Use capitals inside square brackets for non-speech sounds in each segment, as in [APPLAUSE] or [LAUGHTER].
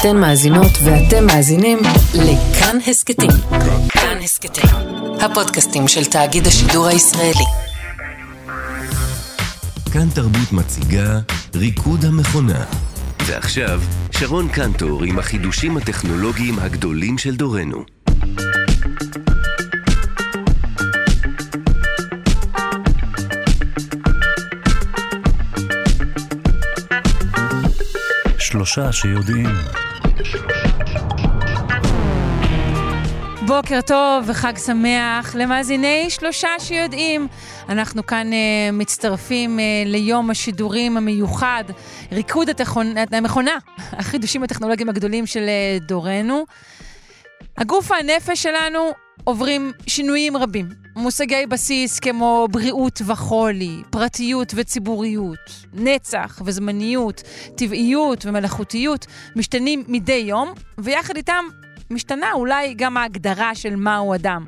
אתן מאזינות ואתם מאזינים לכאן הסכתים. כאן הסכתים, הפודקאסטים של תאגיד השידור הישראלי. כאן תרבות מציגה ריקוד המכונה. ועכשיו, שרון קנטור עם החידושים הטכנולוגיים הגדולים של דורנו. שלושה שיודעים. בוקר טוב וחג שמח למאזיני שלושה שיודעים. אנחנו כאן uh, מצטרפים uh, ליום השידורים המיוחד, ריקוד התכון, המכונה, החידושים הטכנולוגיים הגדולים של uh, דורנו. הגוף והנפש שלנו עוברים שינויים רבים. מושגי בסיס כמו בריאות וחולי, פרטיות וציבוריות, נצח וזמניות, טבעיות ומלאכותיות, משתנים מדי יום, ויחד איתם משתנה אולי גם ההגדרה של מהו אדם.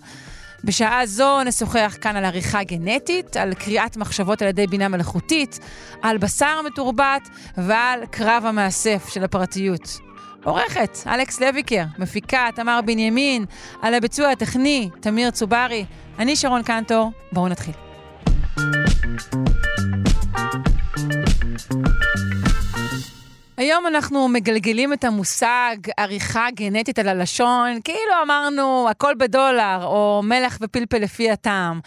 בשעה זו נשוחח כאן על עריכה גנטית, על קריאת מחשבות על ידי בינה מלאכותית, על בשר מתורבת ועל קרב המאסף של הפרטיות. עורכת, אלכס לויקר, מפיקה, תמר בנימין, על הביצוע הטכני, תמיר צוברי. אני שרון קנטור, בואו נתחיל. היום אנחנו מגלגלים את המושג עריכה גנטית על הלשון, כאילו אמרנו הכל בדולר, או מלח ופלפל לפי הטעם.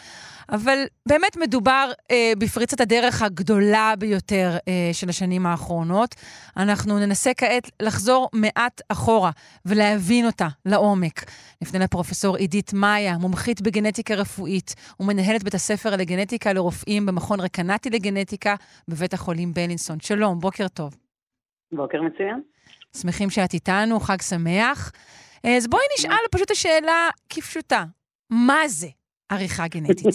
אבל באמת מדובר אה, בפריצת הדרך הגדולה ביותר אה, של השנים האחרונות. אנחנו ננסה כעת לחזור מעט אחורה ולהבין אותה לעומק. נפנה לפרופסור עידית מאיה, מומחית בגנטיקה רפואית ומנהלת בית הספר לגנטיקה לרופאים במכון רקנטי לגנטיקה בבית החולים בלינסון. שלום, בוקר טוב. בוקר מצוין. שמחים שאת איתנו, חג שמח. אז בואי נשאל פשוט השאלה כפשוטה, מה זה עריכה [LAUGHS] גנטית?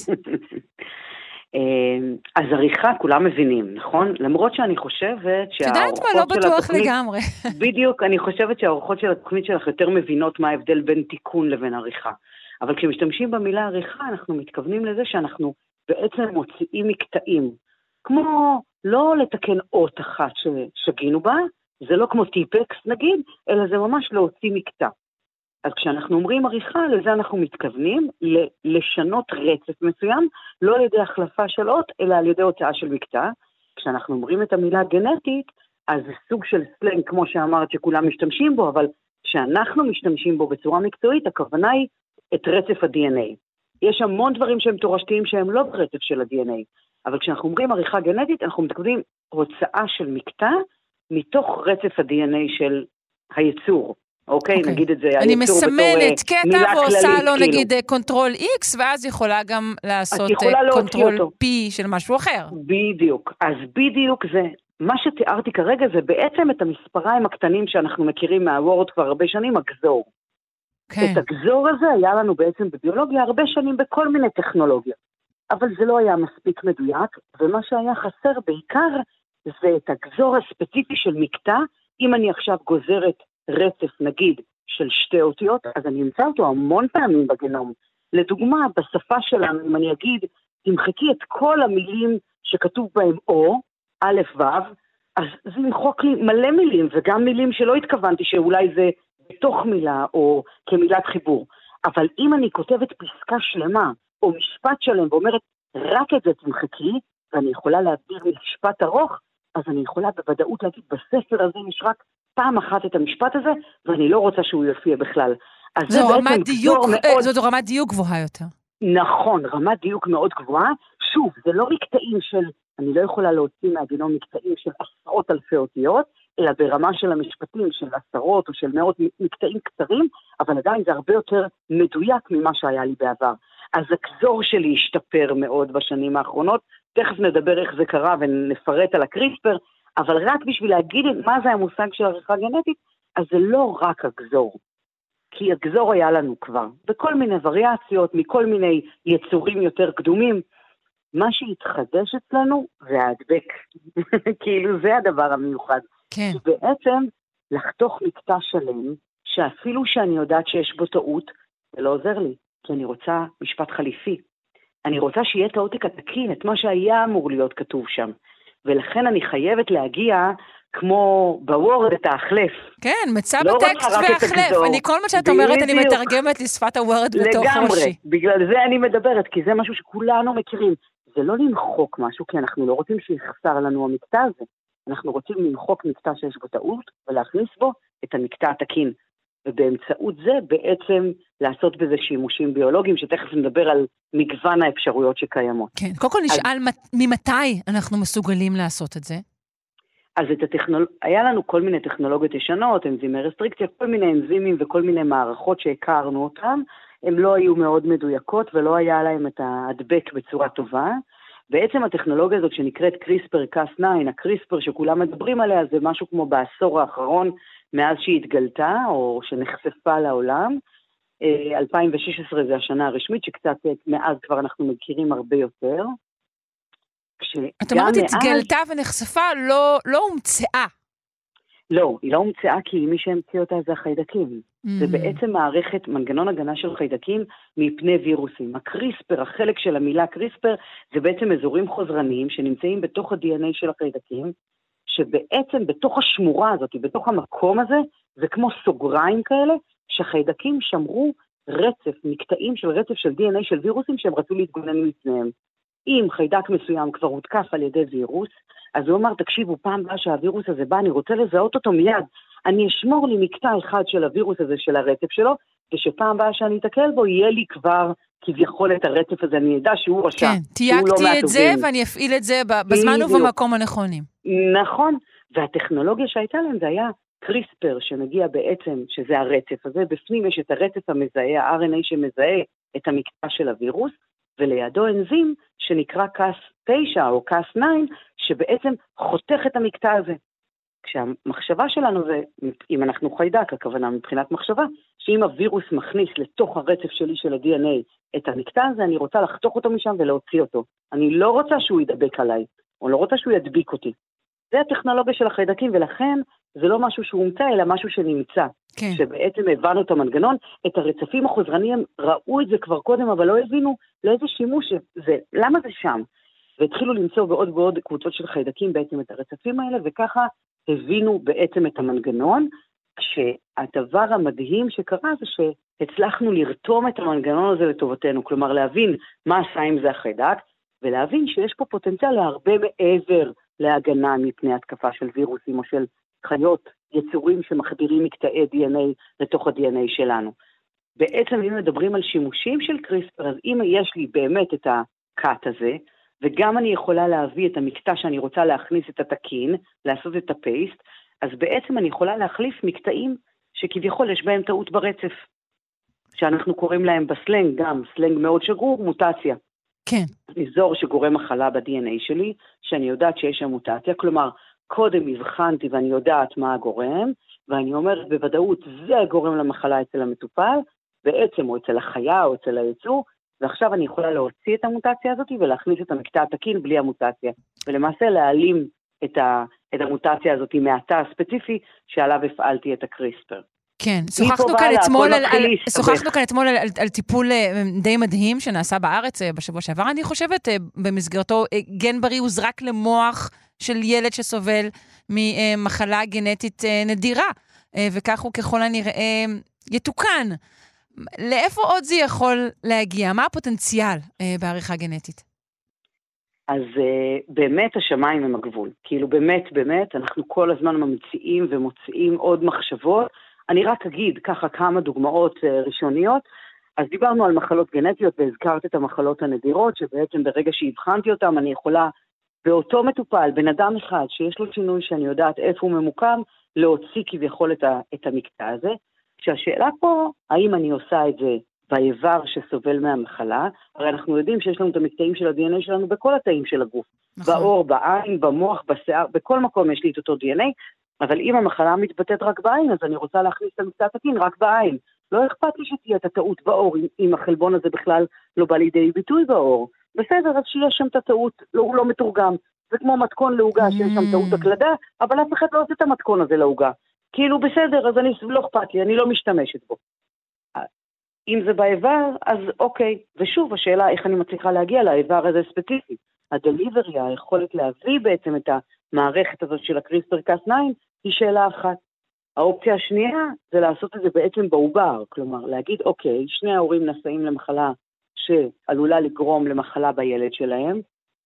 אה, אז עריכה כולם מבינים, נכון? למרות שאני חושבת שהאורחות של התוכנית... את יודעת מה? לא בטוח לגמרי. [LAUGHS] בדיוק, אני חושבת שהאורחות של התוכנית שלך יותר מבינות מה ההבדל בין תיקון לבין עריכה. אבל כשמשתמשים במילה עריכה, אנחנו מתכוונים לזה שאנחנו בעצם מוציאים מקטעים. כמו לא לתקן אות אחת ששגינו בה, זה לא כמו טיפקס נגיד, אלא זה ממש להוציא מקטע. אז כשאנחנו אומרים עריכה, לזה אנחנו מתכוונים לשנות רצף מסוים, לא על ידי החלפה של אות, אלא על ידי הוצאה של מקטע. כשאנחנו אומרים את המילה גנטית, אז זה סוג של סלנג, כמו שאמרת, שכולם משתמשים בו, אבל כשאנחנו משתמשים בו בצורה מקצועית, הכוונה היא את רצף ה-DNA. יש המון דברים שהם תורשתיים שהם לא ברצף של ה-DNA, אבל כשאנחנו אומרים עריכה גנטית, אנחנו מתכוונים הוצאה של מקטע מתוך רצף ה-DNA של היצור. אוקיי, okay. נגיד את זה, אני מסמנת קטע ועושה לו כאילו. נגיד control X, ואז יכולה גם לעשות control P של משהו אחר. בדיוק, אז בדיוק זה, מה שתיארתי כרגע זה בעצם את המספריים הקטנים שאנחנו מכירים מה Word כבר הרבה שנים, הגזור. Okay. כן. את הגזור הזה היה לנו בעצם בביולוגיה הרבה שנים בכל מיני טכנולוגיות. אבל זה לא היה מספיק מדויק, ומה שהיה חסר בעיקר זה את הגזור הספציפי של מקטע. אם אני עכשיו גוזרת רצף, נגיד, של שתי אותיות, אז אני אמצא אותו המון פעמים בגנום. לדוגמה, בשפה שלנו, אם אני אגיד, תמחקי את כל המילים שכתוב בהם או, א', ו', אז זה ימחוק לי מלא מילים, וגם מילים שלא התכוונתי שאולי זה בתוך מילה או כמילת חיבור. אבל אם אני כותבת פסקה שלמה, או משפט שלם, ואומרת, רק את זה תמחקי, ואני יכולה להעביר משפט ארוך, אז אני יכולה בוודאות להגיד, בספר הזה יש רק פעם אחת את המשפט הזה, ואני לא רוצה שהוא יופיע בכלל. זו רמת דיוק, אה, מאוד... זאת רמת דיוק גבוהה יותר. נכון, רמת דיוק מאוד גבוהה. שוב, זה לא מקטעים של, אני לא יכולה להוציא מהגנום מקטעים של עשרות אלפי אותיות, אלא ברמה של המשפטים של עשרות או של מאות מקטעים קצרים, אבל עדיין זה הרבה יותר מדויק ממה שהיה לי בעבר. אז הגזור שלי השתפר מאוד בשנים האחרונות, תכף נדבר איך זה קרה ונפרט על הקריספר, אבל רק בשביל להגיד מה זה המושג של עריכה גנטית, אז זה לא רק הגזור. כי הגזור היה לנו כבר, בכל מיני וריאציות, מכל מיני יצורים יותר קדומים. מה שהתחדש אצלנו זה ההדבק. [LAUGHS] כאילו זה הדבר המיוחד. כן. בעצם לחתוך מקטע שלם, שאפילו שאני יודעת שיש בו טעות, זה לא עוזר לי, כי אני רוצה משפט חליפי. אני רוצה שיהיה את העותק התקין, את מה שהיה אמור להיות כתוב שם. ולכן אני חייבת להגיע כמו בוורד את ההחלף. כן, מצא לא בטקסט והחלף. אני, כל מה שאת אומרת, אני מתרגמת לשפת הוורד בתוך ראשי. לגמרי, בגלל זה אני מדברת, כי זה משהו שכולנו מכירים. זה לא למחוק משהו, כי אנחנו לא רוצים שיחסר לנו המקטע הזה. אנחנו רוצים למחוק מקטע שיש בו טעות ולהכניס בו את המקטע התקין. ובאמצעות זה בעצם לעשות בזה שימושים ביולוגיים, שתכף נדבר על מגוון האפשרויות שקיימות. כן, קודם כל נשאל אז... ממתי אנחנו מסוגלים לעשות את זה? אז את הטכנול... היה לנו כל מיני טכנולוגיות ישנות, אנזימי רסטריקציה, כל מיני אנזימים וכל מיני מערכות שהכרנו אותן, הן לא היו מאוד מדויקות ולא היה להן את ההדבק בצורה טובה. בעצם הטכנולוגיה הזאת שנקראת קריספר קאס 9, הקריספר שכולם מדברים עליה, זה משהו כמו בעשור האחרון מאז שהיא התגלתה או שנחשפה לעולם. 2016 אה, זה השנה הרשמית, שקצת אה, מאז כבר אנחנו מכירים הרבה יותר. את אומרת, התגלתה ונחשפה, לא, לא הומצאה. לא, היא לא הומצאה כי מי שהמציא אותה זה החיידקים. Mm-hmm. זה בעצם מערכת, מנגנון הגנה של חיידקים מפני וירוסים. הקריספר, החלק של המילה קריספר, זה בעצם אזורים חוזרניים שנמצאים בתוך ה-DNA של החיידקים, שבעצם בתוך השמורה הזאת, בתוך המקום הזה, זה כמו סוגריים כאלה, שהחיידקים שמרו רצף, מקטעים של רצף של DNA של וירוסים שהם רצו להתגונן מפניהם. אם חיידק מסוים כבר הותקף על ידי וירוס, אז הוא אמר, תקשיבו, פעם הבאה שהווירוס הזה בא, אני רוצה לזהות אותו מיד. אני אשמור לי מקטע אחד של הווירוס הזה, של הרצף שלו, ושפעם הבאה שאני אתקל בו, יהיה לי כבר כביכול את הרצף הזה, אני אדע שהוא רשע, כן, תייגתי לא את זה ואני אפעיל את זה בזמן ובמקום הנכונים. נכון, והטכנולוגיה שהייתה להם זה היה קריספר, שמגיע בעצם, שזה הרצף הזה, בפנים יש את הרצף המזהה, ה-RNA שמזהה את המקטע של הווירוס, ולידו אנזים שנקרא קאס 9 או קאס 9, שבעצם חותך את המקטע הזה. כשהמחשבה שלנו זה, אם אנחנו חיידק, הכוונה מבחינת מחשבה, שאם הווירוס מכניס לתוך הרצף שלי של ה-DNA את המקטע הזה, אני רוצה לחתוך אותו משם ולהוציא אותו. אני לא רוצה שהוא ידבק עליי, או לא רוצה שהוא ידביק אותי. זה הטכנולוגיה של החיידקים, ולכן זה לא משהו שהומצא, אלא משהו שנמצא. כן. שבעצם הבנו את המנגנון, את הרצפים החוזרניים, ראו את זה כבר קודם, אבל לא הבינו לאיזה שימוש זה, למה זה שם. והתחילו למצוא בעוד ועוד קבוצות של חיידקים בעצם את הרצפים האלה, וככה הבינו בעצם את המנגנון, כשהדבר המדהים שקרה זה שהצלחנו לרתום את המנגנון הזה לטובתנו, כלומר להבין מה עשה עם זה החיידק, ולהבין שיש פה פוטנציאל להרבה מעבר להגנה מפני התקפה של וירוסים או של חיות, יצורים שמחדירים מקטעי DNA לתוך ה-DNA שלנו. בעצם אם מדברים על שימושים של קריספר, אז אם יש לי באמת את הקאט הזה, וגם אני יכולה להביא את המקטע שאני רוצה להכניס את התקין, לעשות את הפייסט, אז בעצם אני יכולה להחליף מקטעים שכביכול יש בהם טעות ברצף, שאנחנו קוראים להם בסלנג, גם סלנג מאוד שגור, מוטציה. כן. אזור שגורם מחלה ב-DNA שלי, שאני יודעת שיש שם מוטציה, כלומר, קודם הבחנתי ואני יודעת מה הגורם, ואני אומרת בוודאות, זה הגורם למחלה אצל המטופל, בעצם או אצל החיה או אצל היצור, ועכשיו אני יכולה להוציא את המוטציה הזאת ולהכניס את המקטע התקין בלי המוטציה, ולמעשה להעלים את, ה, את המוטציה הזאת מהתא הספציפי שעליו הפעלתי את הקריספר. כן, שוחחנו כאן אתמול, על, על, שוחחנו כאן אתמול על, על, על טיפול אה, די מדהים שנעשה בארץ אה, בשבוע שעבר, אני חושבת, אה, במסגרתו גן בריא הוזרק למוח של ילד שסובל ממחלה גנטית נדירה, וכך הוא ככל הנראה יתוקן. לאיפה עוד זה יכול להגיע? מה הפוטנציאל בעריכה גנטית? אז uh, באמת השמיים הם הגבול. כאילו באמת, באמת, אנחנו כל הזמן ממציאים ומוציאים עוד מחשבות. אני רק אגיד ככה כמה דוגמאות uh, ראשוניות. אז דיברנו על מחלות גנטיות והזכרת את המחלות הנדירות, שבעצם ברגע שהבחנתי אותן אני יכולה באותו מטופל, בן אדם אחד שיש לו שינוי שאני יודעת איפה הוא ממוקם, להוציא כביכול את, ה, את המקטע הזה. כשהשאלה פה, האם אני עושה את זה באיבר שסובל מהמחלה, הרי אנחנו יודעים שיש לנו את המקטעים של ה-DNA שלנו בכל התאים של הגוף. נכון. בעור, בעין, במוח, בשיער, בכל מקום יש לי את אותו DNA, אבל אם המחלה מתבטאת רק בעין, אז אני רוצה להכניס את המקטע התקין רק בעין. לא אכפת לי שתהיה את הטעות בעור, אם החלבון הזה בכלל לא בא לידי ביטוי בעור. בסדר, אז שיש שם את הטעות, לא, הוא לא מתורגם. זה כמו מתכון לעוגה, שיש שם טעות mm. הקלדה, אבל אף אחד לא עושה את המתכון הזה לעוגה. כאילו, בסדר, אז אני, לא אכפת לי, אני לא משתמשת בו. אם זה באיבר, אז אוקיי. ושוב, השאלה איך אני מצליחה להגיע לאיבר הזה ספציפי. הדליברי, היכולת להביא בעצם את המערכת הזאת של הקריספר קאס 9 היא שאלה אחת. האופציה השנייה זה לעשות את זה בעצם בעובר, כלומר להגיד אוקיי, שני ההורים נשאים למחלה שעלולה לגרום למחלה בילד שלהם,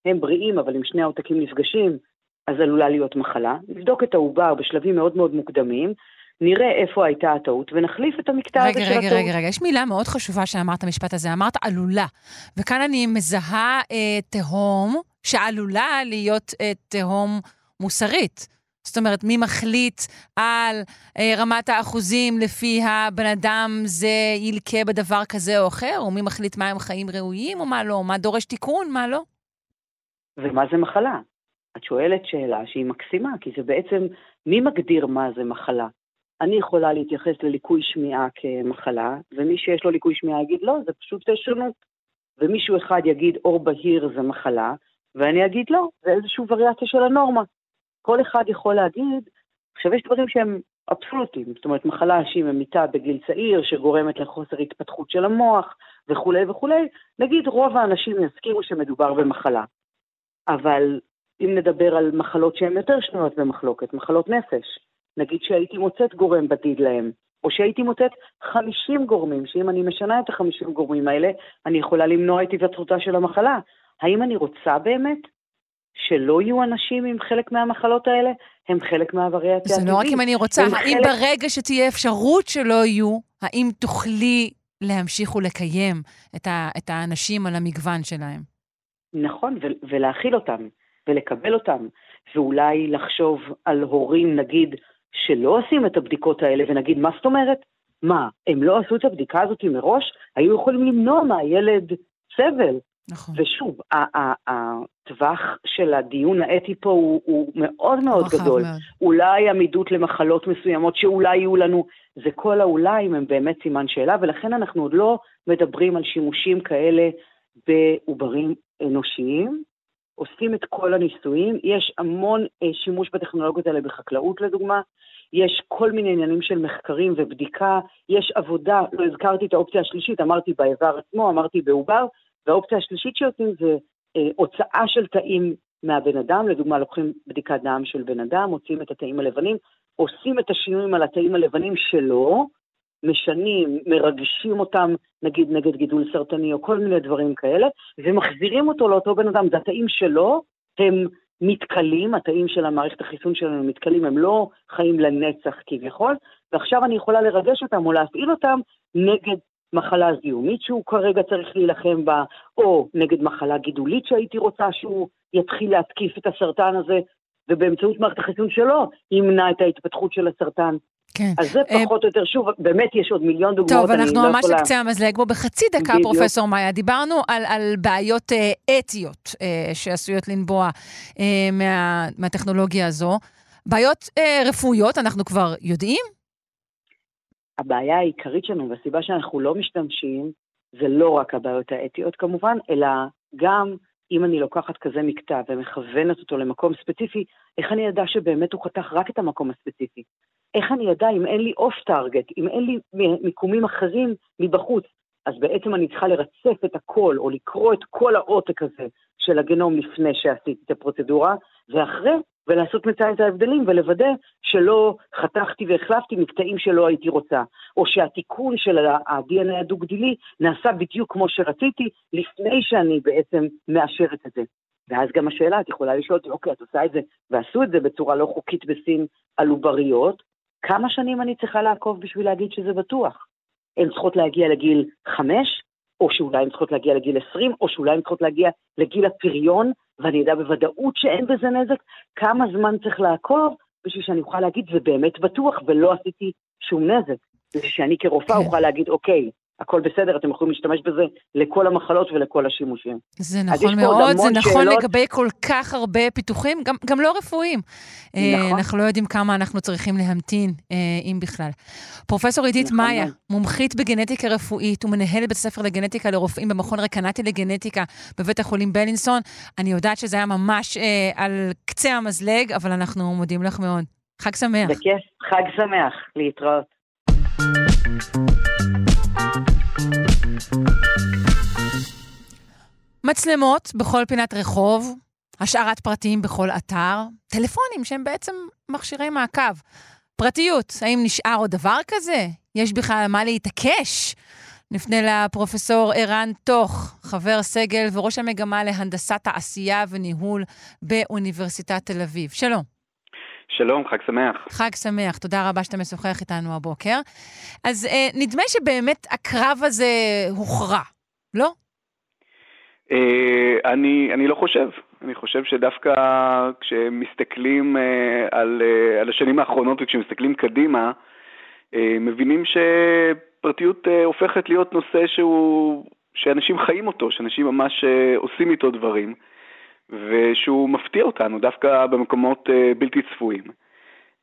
הם בריאים אבל אם שני העותקים נפגשים אז עלולה להיות מחלה, נבדוק את העובר בשלבים מאוד מאוד מוקדמים, נראה איפה הייתה הטעות ונחליף את המקטע הזה של הטעות. רגע, רגע, רגע, יש מילה מאוד חשובה שאמרת המשפט הזה, אמרת עלולה, וכאן אני מזהה אה, תהום שעלולה להיות אה, תהום מוסרית. זאת אומרת, מי מחליט על אה, רמת האחוזים לפי הבן אדם זה ילקה בדבר כזה או אחר, או מי מחליט מה הם חיים ראויים או מה לא, מה דורש תיקון, מה לא? ומה זה מחלה? את שואלת שאלה שהיא מקסימה, כי זה בעצם, מי מגדיר מה זה מחלה? אני יכולה להתייחס לליקוי שמיעה כמחלה, ומי שיש לו ליקוי שמיעה יגיד לא, זה פשוט שונות. ומישהו אחד יגיד אור בהיר זה מחלה, ואני אגיד לא, זה איזושהי וריאציה של הנורמה. כל אחד יכול להגיד, עכשיו יש דברים שהם אבסולוטיים, זאת אומרת מחלה שהיא ממיתה בגיל צעיר, שגורמת לחוסר התפתחות של המוח וכולי וכולי, נגיד רוב האנשים יסכימו שמדובר במחלה. אבל אם נדבר על מחלות שהן יותר שנויות במחלוקת, מחלות נפש, נגיד שהייתי מוצאת גורם בדיד להם, או שהייתי מוצאת 50 גורמים, שאם אני משנה את ה-50 גורמים האלה, אני יכולה למנוע את היווצרותה של המחלה. האם אני רוצה באמת שלא יהיו אנשים עם חלק מהמחלות האלה? הם חלק מהווריאציה הטבעית. זה לא רק אם אני רוצה, האם חלק... ברגע שתהיה אפשרות שלא יהיו, האם תוכלי להמשיך ולקיים את, ה, את האנשים על המגוון שלהם? נכון, ו- ולהכיל אותם, ולקבל אותם, ואולי לחשוב על הורים, נגיד, שלא עושים את הבדיקות האלה, ונגיד, מה זאת אומרת? מה, הם לא עשו את הבדיקה הזאת מראש? היו יכולים למנוע מהילד סבל. נכון. ושוב, הטווח של הדיון האתי פה הוא, הוא מאוד מאוד גדול. מאוד. אולי עמידות למחלות מסוימות שאולי יהיו לנו, זה כל האולי הם באמת סימן שאלה, ולכן אנחנו עוד לא מדברים על שימושים כאלה בעוברים אנושיים. עושים את כל הניסויים, יש המון אה, שימוש בטכנולוגיות האלה בחקלאות לדוגמה, יש כל מיני עניינים של מחקרים ובדיקה, יש עבודה, לא הזכרתי את האופציה השלישית, אמרתי באיבר עצמו, אמרתי בעובר, והאופציה השלישית שעושים זה אה, הוצאה של תאים מהבן אדם, לדוגמה לוקחים בדיקת דם של בן אדם, מוצאים את התאים הלבנים, עושים את השינויים על התאים הלבנים שלו, משנים, מרגשים אותם, נגיד נגד גידול סרטני או כל מיני דברים כאלה, ומחזירים אותו לאותו בן אדם. זה התאים שלו, הם מתכלים, התאים של המערכת החיסון שלנו מתכלים, הם לא חיים לנצח כביכול, ועכשיו אני יכולה לרגש אותם או להפעיל אותם נגד מחלה זיהומית שהוא כרגע צריך להילחם בה, או נגד מחלה גידולית שהייתי רוצה שהוא יתחיל להתקיף את הסרטן הזה, ובאמצעות מערכת החיסון שלו ימנע את ההתפתחות של הסרטן. כן. אז זה אה, פחות או יותר, שוב, באמת יש עוד מיליון דוגמאות, טוב, אנחנו לא ממש על קצה המזלג. בוא, בחצי דקה, בדיוק. פרופסור מאיה, דיברנו על, על בעיות אה, אתיות אה, שעשויות לנבוע אה, מה, מהטכנולוגיה הזו. בעיות אה, רפואיות, אנחנו כבר יודעים? הבעיה העיקרית שלנו, והסיבה שאנחנו לא משתמשים, זה לא רק הבעיות האתיות כמובן, אלא גם אם אני לוקחת כזה מקטע ומכוונת אותו למקום ספציפי, איך אני אדע שבאמת הוא חתך רק את המקום הספציפי? איך אני אדע אם אין לי אוף טארגט, אם אין לי מיקומים אחרים מבחוץ? אז בעצם אני צריכה לרצף את הכל, או לקרוא את כל העותק הזה של הגנום לפני שעשיתי את הפרוצדורה, ואחרי ולעשות מצאי את ההבדלים ולוודא שלא חתכתי והחלפתי מקטעים שלא הייתי רוצה, או שהתיקון של ה-DNA הדו-גדילי נעשה בדיוק כמו שרציתי לפני שאני בעצם מאשרת את זה. ואז גם השאלה, את יכולה לשאול אותי, אוקיי, את עושה את זה, ועשו את זה בצורה לא חוקית בסין על עובריות, כמה שנים אני צריכה לעקוב בשביל להגיד שזה בטוח? הן צריכות להגיע לגיל חמש, או שאולי הן צריכות להגיע לגיל עשרים, או שאולי הן צריכות להגיע לגיל הפריון, ואני אדע בוודאות שאין בזה נזק, כמה זמן צריך לעקוב בשביל שאני אוכל להגיד זה באמת בטוח ולא עשיתי שום נזק. בשביל שאני כרופאה כן. אוכל להגיד, אוקיי, הכל בסדר, אתם יכולים להשתמש בזה לכל המחלות ולכל השימושים. זה נכון מאוד, זה נכון שאלות. לגבי כל כך הרבה פיתוחים, גם, גם לא רפואיים. אה, נכון. אנחנו לא יודעים כמה אנחנו צריכים להמתין, אה, אם בכלל. פרופסור עידית נכון מאיה, מומחית בגנטיקה רפואית ומנהלת בית הספר לגנטיקה לרופאים במכון רקנטי לגנטיקה בבית החולים בלינסון. אני יודעת שזה היה ממש אה, על קצה המזלג, אבל אנחנו מודים לך מאוד. חג שמח. בכיף, חג שמח, להתראות. מצלמות בכל פינת רחוב, השארת פרטים בכל אתר, טלפונים שהם בעצם מכשירי מעקב. פרטיות, האם נשאר עוד דבר כזה? יש בכלל מה להתעקש? נפנה לפרופסור ערן טוך, חבר סגל וראש המגמה להנדסת תעשייה וניהול באוניברסיטת תל אביב. שלום. שלום, חג שמח. חג שמח, תודה רבה שאתה משוחח איתנו הבוקר. אז אה, נדמה שבאמת הקרב הזה הוכרע, לא? אה, אני, אני לא חושב. אני חושב שדווקא כשמסתכלים אה, על, אה, על השנים האחרונות וכשמסתכלים קדימה, אה, מבינים שפרטיות אה, הופכת להיות נושא שהוא, שאנשים חיים אותו, שאנשים ממש אה, עושים איתו דברים. ושהוא מפתיע אותנו דווקא במקומות uh, בלתי צפויים.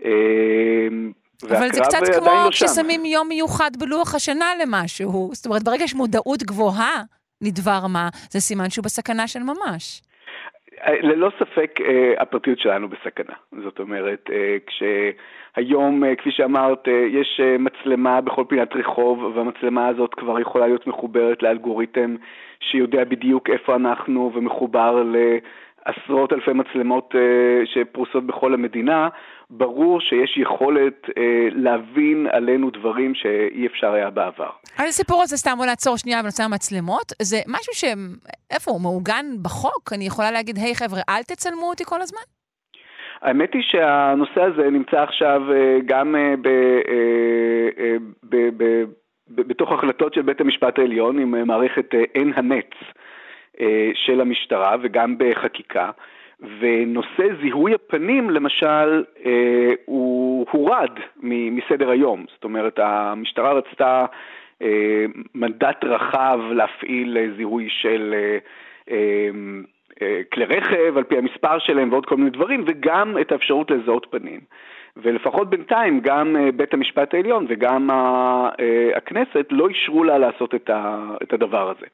Uh, אבל זה קצת כמו לא כששמים יום מיוחד בלוח השנה למשהו. זאת אומרת, ברגע יש מודעות גבוהה לדבר מה, זה סימן שהוא בסכנה של ממש. אה, ללא ספק הפרטיות שלנו בסכנה. זאת אומרת, כשהיום, כפי שאמרת, יש מצלמה בכל פינת רחוב, והמצלמה הזאת כבר יכולה להיות מחוברת לאלגוריתם שיודע בדיוק איפה אנחנו ומחובר לעשרות אלפי מצלמות שפרוסות בכל המדינה, ברור שיש יכולת uh, להבין עלינו דברים שאי אפשר היה בעבר. על הסיפור הזה, סתם בוא נעצור שנייה בנושא המצלמות, זה משהו ש... איפה הוא? מעוגן בחוק? אני יכולה להגיד, היי חבר'ה, אל תצלמו אותי כל הזמן? האמת היא שהנושא הזה נמצא עכשיו uh, גם uh, ב... uh, uh, ב, ב בתוך החלטות של בית המשפט העליון עם אה, מערכת אה, עין הנץ אה, של המשטרה וגם בחקיקה. ונושא זיהוי הפנים, למשל, הוא הורד מסדר היום. זאת אומרת, המשטרה רצתה מנדט רחב להפעיל זיהוי של כלי רכב על פי המספר שלהם ועוד כל מיני דברים, וגם את האפשרות לזהות פנים. ולפחות בינתיים גם אה, בית המשפט העליון וגם אה, הכנסת לא אישרו לה לעשות את הדבר הזה.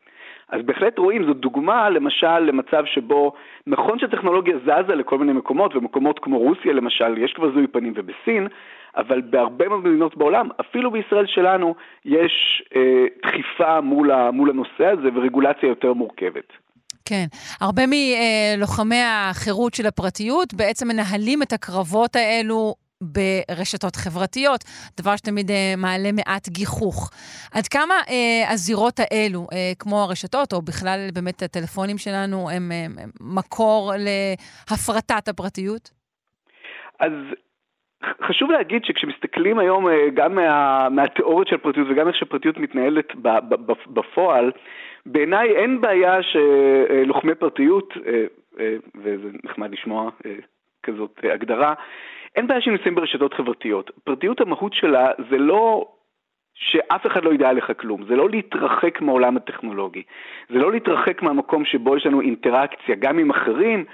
אז בהחלט רואים, זו דוגמה למשל למצב שבו נכון שהטכנולוגיה זזה לכל מיני מקומות, ומקומות כמו רוסיה למשל, יש כבר זיהוי פנים ובסין, אבל בהרבה מאוד מדינות בעולם, אפילו בישראל שלנו, יש אה, דחיפה מול, מול הנושא הזה ורגולציה יותר מורכבת. כן, הרבה מלוחמי החירות של הפרטיות בעצם מנהלים את הקרבות האלו ברשתות חברתיות, דבר שתמיד אה, מעלה מעט גיחוך. עד כמה אה, הזירות האלו, אה, כמו הרשתות, או בכלל באמת הטלפונים שלנו, הם, הם, הם מקור להפרטת הפרטיות? אז חשוב להגיד שכשמסתכלים היום אה, גם מה, מהתיאוריות של פרטיות וגם איך שפרטיות מתנהלת בפועל, בעיניי אין בעיה שלוחמי פרטיות, אה, אה, וזה נחמד לשמוע כזאת הגדרה, אין בעיה שהם נמצאים ברשתות חברתיות. פרטיות המהות שלה זה לא שאף אחד לא ידע עליך כלום, זה לא להתרחק מהעולם הטכנולוגי, זה לא להתרחק מהמקום שבו יש לנו אינטראקציה גם עם אחרים,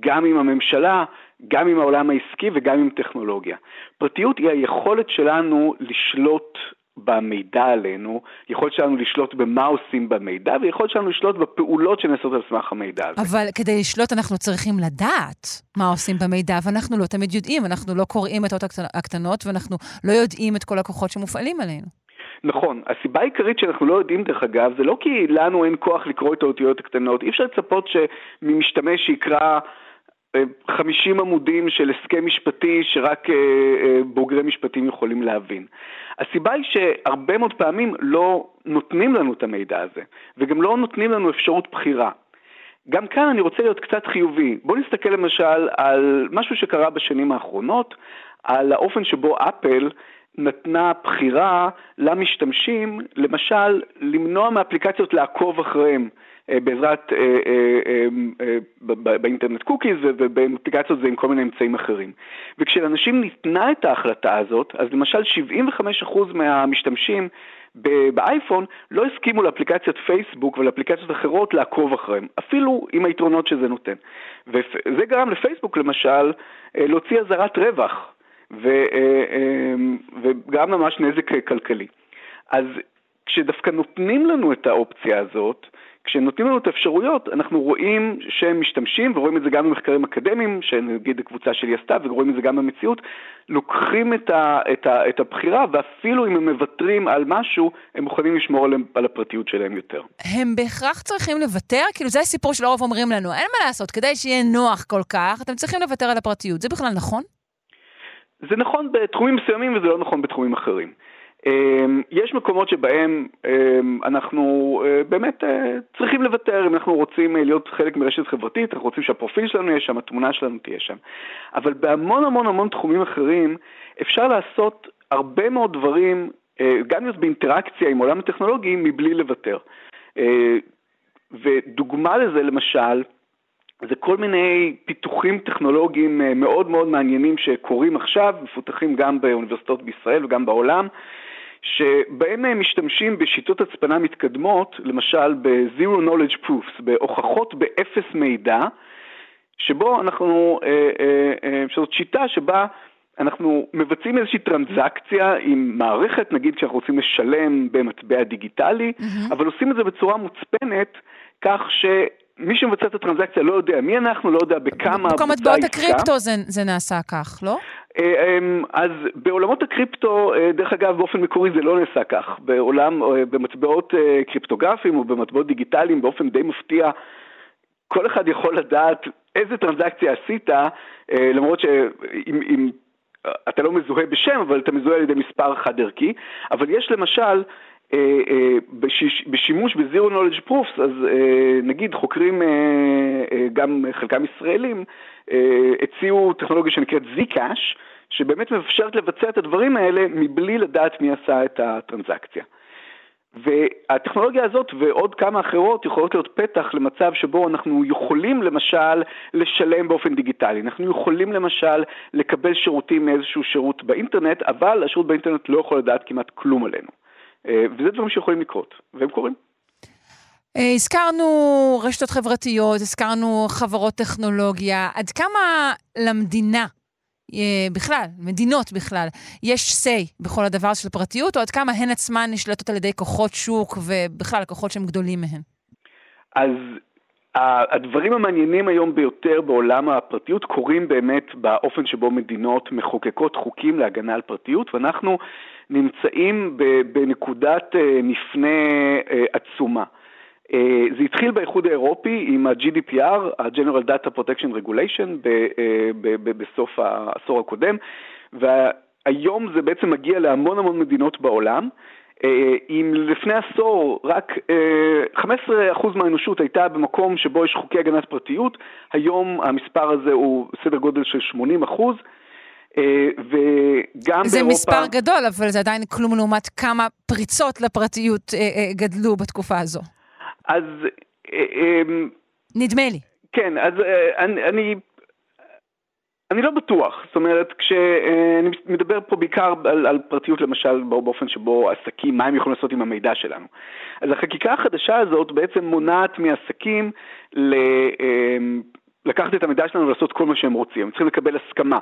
גם עם הממשלה, גם עם העולם העסקי וגם עם טכנולוגיה. פרטיות היא היכולת שלנו לשלוט במידע עלינו, יכולת שלנו לשלוט במה עושים במידע, ויכולת שלנו לשלוט בפעולות שנעשות על סמך המידע הזה. אבל כדי לשלוט אנחנו צריכים לדעת מה עושים במידע, ואנחנו לא תמיד יודעים, אנחנו לא קוראים את האות הקטנות, ואנחנו לא יודעים את כל הכוחות שמופעלים עלינו. נכון. הסיבה העיקרית שאנחנו לא יודעים, דרך אגב, זה לא כי לנו אין כוח לקרוא את האותיות הקטנות. אי אפשר לצפות שממשתמש יקרא 50 עמודים של הסכם משפטי שרק אה, אה, בוגרי משפטים יכולים להבין. הסיבה היא שהרבה מאוד פעמים לא נותנים לנו את המידע הזה, וגם לא נותנים לנו אפשרות בחירה. גם כאן אני רוצה להיות קצת חיובי. בואו נסתכל למשל על משהו שקרה בשנים האחרונות, על האופן שבו אפל נתנה בחירה למשתמשים, למשל, למנוע מאפליקציות לעקוב אחריהם. אה, בעזרת, אה, אה, באינטרנט קוקיז ובאפליקציות זה עם כל מיני אמצעים אחרים. וכשלאנשים ניתנה את ההחלטה הזאת, אז למשל 75% מהמשתמשים באייפון לא הסכימו לאפליקציית פייסבוק ולאפליקציות אחרות לעקוב אחריהם, אפילו עם היתרונות שזה נותן. וזה גרם לפייסבוק למשל להוציא אזהרת רווח, וגרם ממש נזק כלכלי. אז כשדווקא נותנים לנו את האופציה הזאת, כשהם נותנים לנו את האפשרויות, אנחנו רואים שהם משתמשים, ורואים את זה גם במחקרים אקדמיים, שנגיד הקבוצה שלי עשתה, ורואים את זה גם במציאות, לוקחים את, ה, את, ה, את הבחירה, ואפילו אם הם מוותרים על משהו, הם מוכנים לשמור על, על הפרטיות שלהם יותר. הם בהכרח צריכים לוותר? כאילו זה הסיפור שלרוב אומרים לנו, אין מה לעשות, כדי שיהיה נוח כל כך, אתם צריכים לוותר על הפרטיות. זה בכלל נכון? זה נכון בתחומים מסוימים וזה לא נכון בתחומים אחרים. אמ, יש מקומות שבהם אמ, אנחנו אה, באמת אה, צריכים לוותר אם אנחנו רוצים אה, להיות חלק מרשת חברתית, אנחנו רוצים שהפרופיל שלנו יהיה שם, התמונה שלנו תהיה שם. אבל בהמון המון המון תחומים אחרים אפשר לעשות הרבה מאוד דברים, גם להיות באינטראקציה עם עולם הטכנולוגי מבלי לוותר. ודוגמה לזה למשל, זה כל מיני פיתוחים טכנולוגיים מאוד מאוד מעניינים שקורים עכשיו, מפותחים גם באוניברסיטאות בישראל וגם בעולם, שבהם הם משתמשים בשיטות הצפנה מתקדמות, למשל ב-Zero Knowledge Proofs, בהוכחות באפס מידע, שבו אנחנו, אה, אה, אה, זאת שיטה שבה אנחנו מבצעים איזושהי טרנזקציה עם מערכת, נגיד כשאנחנו רוצים לשלם במטבע דיגיטלי, mm-hmm. אבל עושים את זה בצורה מוצפנת, כך ש... מי שמבצע את הטרנזקציה לא יודע מי אנחנו, לא יודע בכמה. בכל מטבעות הקריפטו זה, זה נעשה כך, לא? אה, אמ, אז בעולמות הקריפטו, אה, דרך אגב, באופן מקורי זה לא נעשה כך. בעולם, אה, במטבעות קריפטוגרפיים או במטבעות דיגיטליים, באופן די מפתיע, כל אחד יכול לדעת איזה טרנזקציה עשית, למרות שאם... אתה לא מזוהה בשם, אבל אתה מזוהה על ידי מספר חד-ערכי, אבל יש למשל אה, אה, בשימוש ב-Zero Knowledge Proofs, אז אה, נגיד חוקרים, גם חלקם ישראלים, הציעו טכנולוגיה שנקראת Zcash, שבאמת מאפשרת לבצע את הדברים האלה מבלי לדעת מי עשה את הטרנזקציה. והטכנולוגיה הזאת ועוד כמה אחרות יכולות להיות פתח למצב שבו אנחנו יכולים למשל לשלם באופן דיגיטלי, אנחנו יכולים למשל לקבל שירותים מאיזשהו שירות באינטרנט, אבל השירות באינטרנט לא יכול לדעת כמעט כלום עלינו. אה, וזה דברים שיכולים לקרות, והם קורים. אה, הזכרנו רשתות חברתיות, הזכרנו חברות טכנולוגיה. עד כמה למדינה, אה, בכלל, מדינות בכלל, יש say בכל הדבר של פרטיות, או עד כמה הן עצמן נשלטות על ידי כוחות שוק ובכלל כוחות שהם גדולים מהן? אז הדברים המעניינים היום ביותר בעולם הפרטיות קורים באמת באופן שבו מדינות מחוקקות חוקים להגנה על פרטיות, ואנחנו נמצאים בנקודת אה, מפנה אה, עצומה. אה, זה התחיל באיחוד האירופי עם ה-GDPR, ה-General Data Protection Regulation, בסוף העשור הקודם, והיום זה בעצם מגיע להמון המון מדינות בעולם. אם לפני עשור רק 15% מהאנושות הייתה במקום שבו יש חוקי הגנת פרטיות, היום המספר הזה הוא סדר גודל של 80%. אה, וגם זה באירופה... זה מספר גדול, אבל זה עדיין כלום לעומת כמה פריצות לפרטיות אה, אה, גדלו בתקופה הזו. אז... אמ, נדמה לי. כן, אז אני, אני, אני לא בטוח. זאת אומרת, כשאני מדבר פה בעיקר על, על פרטיות למשל באופן שבו עסקים, מה הם יכולים לעשות עם המידע שלנו. אז החקיקה החדשה הזאת בעצם מונעת מעסקים ל... אמ, לקחת את המידע שלנו ולעשות כל מה שהם רוצים. הם צריכים לקבל הסכמה.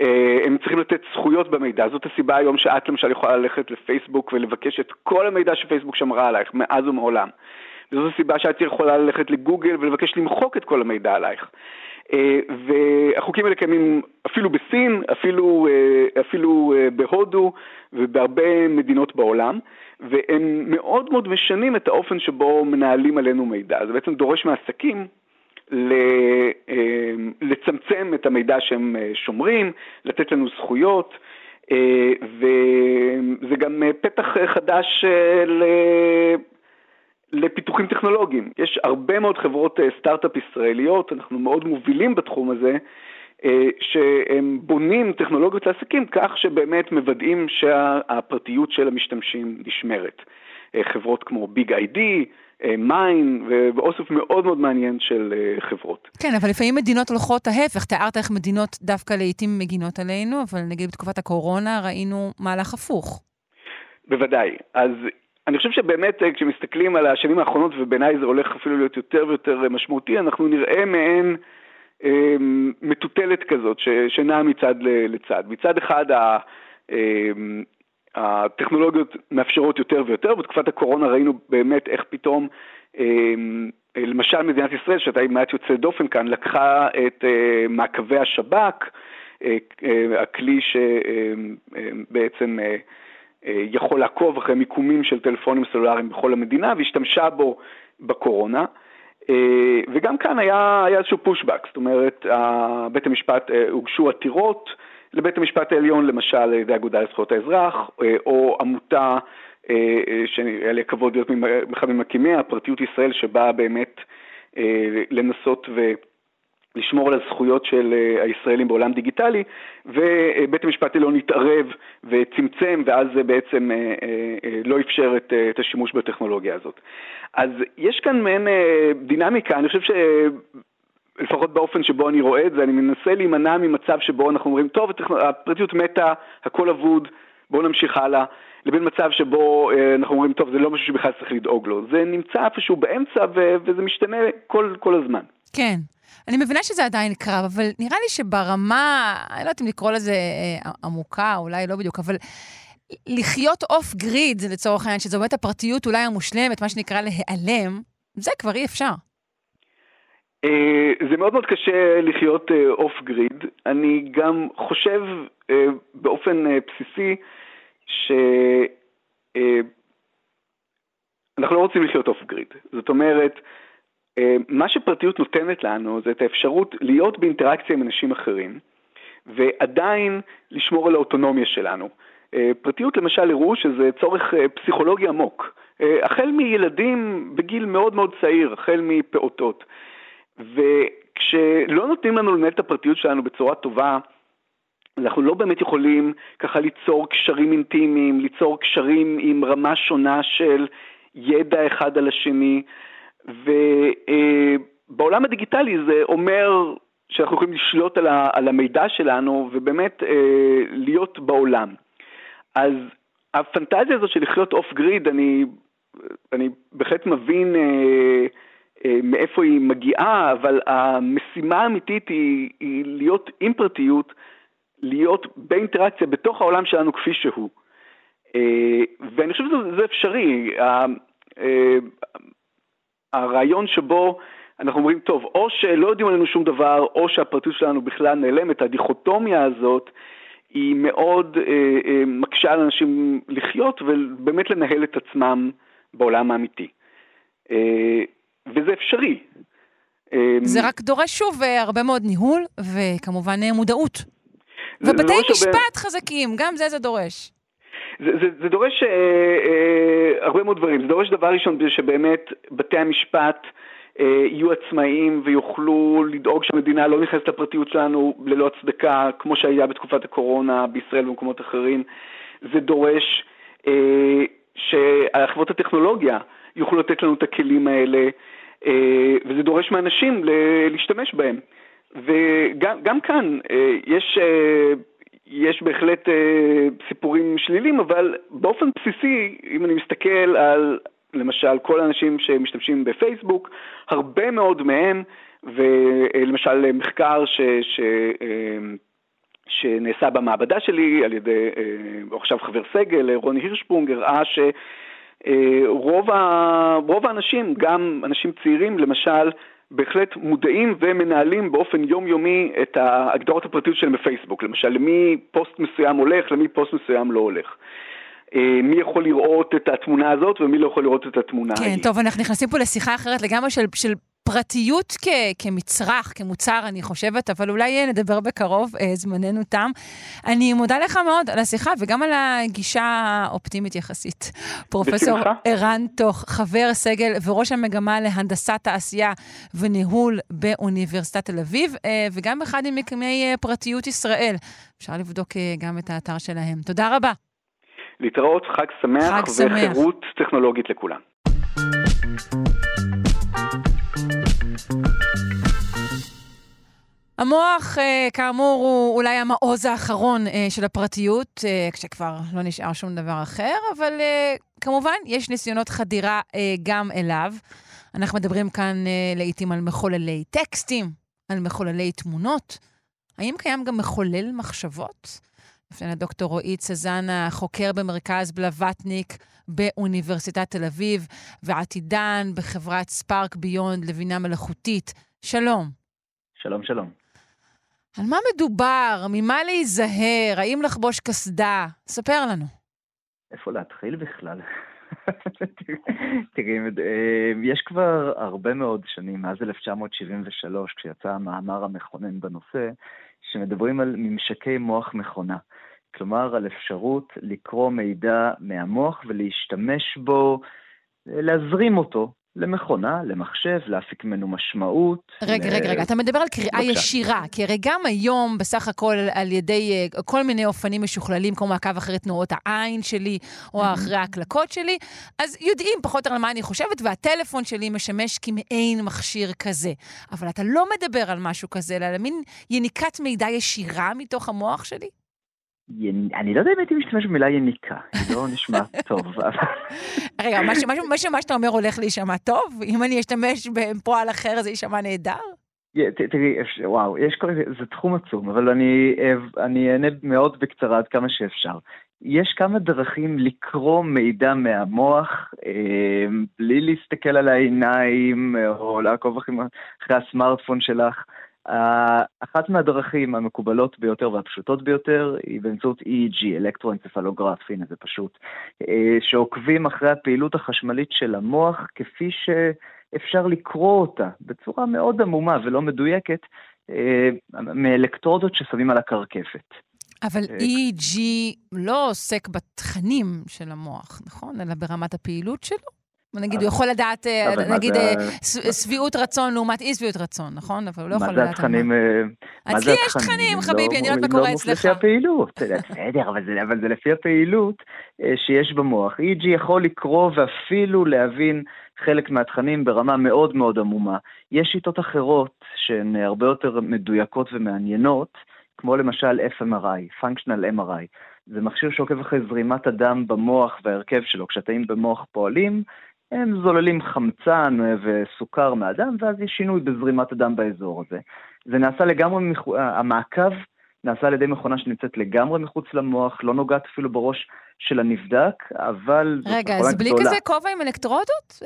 אה, הם צריכים לתת זכויות במידע, זאת הסיבה היום שאת למשל יכולה ללכת לפייסבוק ולבקש את כל המידע שפייסבוק שמרה עלייך מאז ומעולם. וזאת הסיבה שאת יכולה ללכת לגוגל ולבקש למחוק את כל המידע עלייך. אה, והחוקים האלה קיימים אפילו בסין, אפילו, אה, אפילו בהודו ובהרבה מדינות בעולם, והם מאוד מאוד משנים את האופן שבו מנהלים עלינו מידע. זה בעצם דורש מעסקים לצמצם את המידע שהם אה, שומרים, לתת לנו זכויות, אה, וזה גם פתח חדש לפיתוחים טכנולוגיים. יש הרבה מאוד חברות סטארט-אפ ישראליות, אנחנו מאוד מובילים בתחום הזה, שהם בונים טכנולוגיות לעסקים כך שבאמת מוודאים שהפרטיות של המשתמשים נשמרת. חברות כמו ביג איי-די, מיין ואוסף מאוד מאוד מעניין של אה, חברות. כן, אבל לפעמים מדינות הולכות ההפך. תיארת איך מדינות דווקא לעיתים מגינות עלינו, אבל נגיד בתקופת הקורונה ראינו מהלך הפוך. בוודאי. אז אני חושב שבאמת אה, כשמסתכלים על השנים האחרונות, ובעיניי זה הולך אפילו להיות יותר ויותר אה, משמעותי, אנחנו נראה מעין אה, מטוטלת כזאת שנעה מצד לצד. מצד אחד, ה, אה, הטכנולוגיות מאפשרות יותר ויותר, בתקופת הקורונה ראינו באמת איך פתאום, למשל מדינת ישראל, שהייתה מעט יוצא דופן כאן, לקחה את מעקבי השב"כ, הכלי שבעצם יכול לעקוב אחרי מיקומים של טלפונים סלולריים בכל המדינה, והשתמשה בו בקורונה. אה, וגם כאן היה, היה איזשהו פושבק, זאת אומרת, בית המשפט, אה, הוגשו עתירות לבית המשפט העליון, למשל על ידי האגודה לזכויות האזרח, אה, או עמותה שהיה לי הכבוד להיות אחד ממקימיה, פרטיות ישראל, שבאה באמת לנסות ו... לשמור על הזכויות של אה, הישראלים בעולם דיגיטלי, ובית המשפט העליון התערב וצמצם, ואז זה בעצם אה, אה, לא אפשר את השימוש בטכנולוגיה הזאת. אז יש כאן מעין דינמיקה, אני חושב ש... לפחות באופן שבו אני רואה את זה, אני מנסה להימנע ממצב שבו אנחנו אומרים, טוב, הפרטיות מתה, הכל אבוד, בואו נמשיך הלאה, לבין מצב שבו אנחנו אומרים, טוב, זה לא משהו שבכלל צריך לדאוג לו. זה נמצא איפשהו באמצע וזה משתנה כל, כל הזמן. כן. אני מבינה שזה עדיין קרב, אבל נראה לי שברמה, אני לא יודעת אם לקרוא לזה אה, עמוקה, אולי לא בדיוק, אבל לחיות off grid, לצורך העניין, שזו באמת הפרטיות אולי המושלמת, מה שנקרא להיעלם, זה כבר אי אפשר. אה, זה מאוד מאוד קשה לחיות off אה, grid. אני גם חושב אה, באופן בסיסי ש... אנחנו לא רוצים לחיות off grid. זאת אומרת, מה שפרטיות נותנת לנו זה את האפשרות להיות באינטראקציה עם אנשים אחרים, ועדיין לשמור על האוטונומיה שלנו. פרטיות למשל הראו שזה צורך פסיכולוגי עמוק, החל מילדים בגיל מאוד מאוד צעיר, החל מפעוטות. וכשלא נותנים לנו לנהל את הפרטיות שלנו בצורה טובה, אנחנו לא באמת יכולים ככה ליצור קשרים אינטימיים, ליצור קשרים עם רמה שונה של ידע אחד על השני. ובעולם הדיגיטלי זה אומר שאנחנו יכולים לשלוט על, ה, על המידע שלנו ובאמת אה, להיות בעולם. אז הפנטזיה הזאת של לחיות אוף גריד, אני, אני בהחלט מבין אה, אה, מאיפה היא מגיעה, אבל המשימה האמיתית היא, היא להיות עם פרטיות, להיות באינטראקציה בתוך העולם שלנו כפי שהוא. אה, ואני חושב שזה אפשרי. אה, הרעיון שבו אנחנו אומרים, טוב, או שלא יודעים עלינו שום דבר, או שהפרטיות שלנו בכלל נעלמת, הדיכוטומיה הזאת היא מאוד אה, אה, מקשה על אנשים לחיות ובאמת לנהל את עצמם בעולם האמיתי. אה, וזה אפשרי. אה, זה רק דורש שוב אה, הרבה מאוד ניהול וכמובן אה, מודעות. ובתי משפט הרבה... חזקים, גם זה זה דורש. זה, זה, זה דורש אה, אה, הרבה מאוד דברים. זה דורש דבר ראשון שבאמת בתי המשפט אה, יהיו עצמאיים ויוכלו לדאוג שהמדינה לא נכנסת לפרטיות שלנו ללא הצדקה, כמו שהיה בתקופת הקורונה בישראל ובמקומות אחרים. זה דורש אה, שהחברות הטכנולוגיה יוכלו לתת לנו את הכלים האלה, אה, וזה דורש מאנשים להשתמש בהם. וגם כאן אה, יש... אה, יש בהחלט סיפורים שלילים, אבל באופן בסיסי, אם אני מסתכל על למשל כל האנשים שמשתמשים בפייסבוק, הרבה מאוד מהם, ולמשל מחקר ש... ש שנעשה במעבדה שלי על ידי, עכשיו חבר סגל, רוני הירשפונג, הראה אה, האנשים, גם אנשים צעירים, למשל, בהחלט מודעים ומנהלים באופן יומיומי את ההגדרות הפרטיות שלהם בפייסבוק. למשל, למי פוסט מסוים הולך, למי פוסט מסוים לא הולך. אה, מי יכול לראות את התמונה הזאת ומי לא יכול לראות את התמונה כן, ההיא. כן, טוב, אנחנו נכנסים פה לשיחה אחרת לגמרי של, של פרטיות כ, כמצרך, כמוצר, אני חושבת, אבל אולי נדבר בקרוב, אה, זמננו תם. אני מודה לך מאוד על השיחה וגם על הגישה האופטימית יחסית. פרופסור ערן תוך, חבר סגל וראש המגמה להנדסת תעשייה וניהול באוניברסיטת תל אביב, אה, וגם אחד ממקמי אה, פרטיות ישראל. אפשר לבדוק אה, גם את האתר שלהם. תודה רבה. להתראות, חג שמח, חג שמח. וחירות טכנולוגית לכולם. המוח, אה, כאמור, הוא אולי המעוז האחרון אה, של הפרטיות, אה, כשכבר לא נשאר שום דבר אחר, אבל כמובן, יש ניסיונות חדירה גם אליו. אנחנו מדברים כאן לעיתים על מחוללי טקסטים, על מחוללי תמונות. האם קיים גם מחולל מחשבות? לפני הדוקטור רועי צזנה, חוקר במרכז בלווטניק באוניברסיטת תל אביב, ועתידן בחברת ספארק ביונד לבינה מלאכותית. שלום. שלום, שלום. על מה מדובר? ממה להיזהר? האם לחבוש קסדה? ספר לנו. איפה להתחיל בכלל? [LAUGHS] תראי, אה, יש כבר הרבה מאוד שנים, מאז 1973, כשיצא המאמר המכונן בנושא, שמדברים על ממשקי מוח מכונה. כלומר, על אפשרות לקרוא מידע מהמוח ולהשתמש בו, להזרים אותו למכונה, למחשב, להפיק ממנו משמעות. רגע. רגע, רגע, אתה מדבר על קריאה בבקשה. ישירה, כי הרי גם היום, בסך הכל, על ידי uh, כל מיני אופנים משוכללים, כמו מעקב אחרי תנועות העין שלי, או mm-hmm. אחרי ההקלקות שלי, אז יודעים פחות או יותר על מה אני חושבת, והטלפון שלי משמש כמעין מכשיר כזה. אבל אתה לא מדבר על משהו כזה, אלא על מין יניקת מידע ישירה מתוך המוח שלי? אני לא יודע אם הייתי משתמש במילה יניקה, [LAUGHS] היא לא נשמע טוב. רגע, מה שאתה אומר הולך להישמע טוב? אם אני אשתמש בפועל אחר זה יישמע נהדר? תראי, וואו, יש כל זה תחום עצום, אבל אני אענה מאוד בקצרה עד כמה שאפשר. יש כמה דרכים לקרוא מידע מהמוח אה, בלי להסתכל על העיניים או לעקוב אחרי הסמארטפון שלך. אחת מהדרכים המקובלות ביותר והפשוטות ביותר היא באמצעות EEG, אלקטרואנצפלוגרף, הנה זה פשוט, אה, שעוקבים אחרי הפעילות החשמלית של המוח כפי שאפשר לקרוא אותה בצורה מאוד עמומה ולא מדויקת אה, מאלקטרודות ששמים על הקרקפת. אבל אה, EEG לא עוסק בתכנים של המוח, נכון? אלא ברמת הפעילות שלו? נגיד, הוא יכול לדעת, אה, נגיד, אה, שביעות רצון לעומת אי שביעות רצון, נכון? אבל הוא לא יכול לדעת... מה זה התכנים? אה, אצלי יש תכנים, חביבי, אני לא יודעת מה קורה אצלך. לפי הפעילות, בסדר, אבל זה לפי הפעילות שיש במוח. EG יכול לקרוא ואפילו להבין חלק מהתכנים ברמה מאוד מאוד עמומה. יש שיטות אחרות שהן הרבה יותר מדויקות ומעניינות, כמו למשל FMRI, Functional MRI. זה מכשיר שעוקב אחרי זרימת הדם במוח וההרכב שלו. כשהתאים במוח פועלים, הם זוללים חמצן וסוכר מהדם, ואז יש שינוי בזרימת הדם באזור הזה. זה נעשה לגמרי, המעקב נעשה על ידי מכונה שנמצאת לגמרי מחוץ למוח, לא נוגעת אפילו בראש של הנבדק, אבל... רגע, אז בלי גדולה. כזה כובע עם אלקטרודות?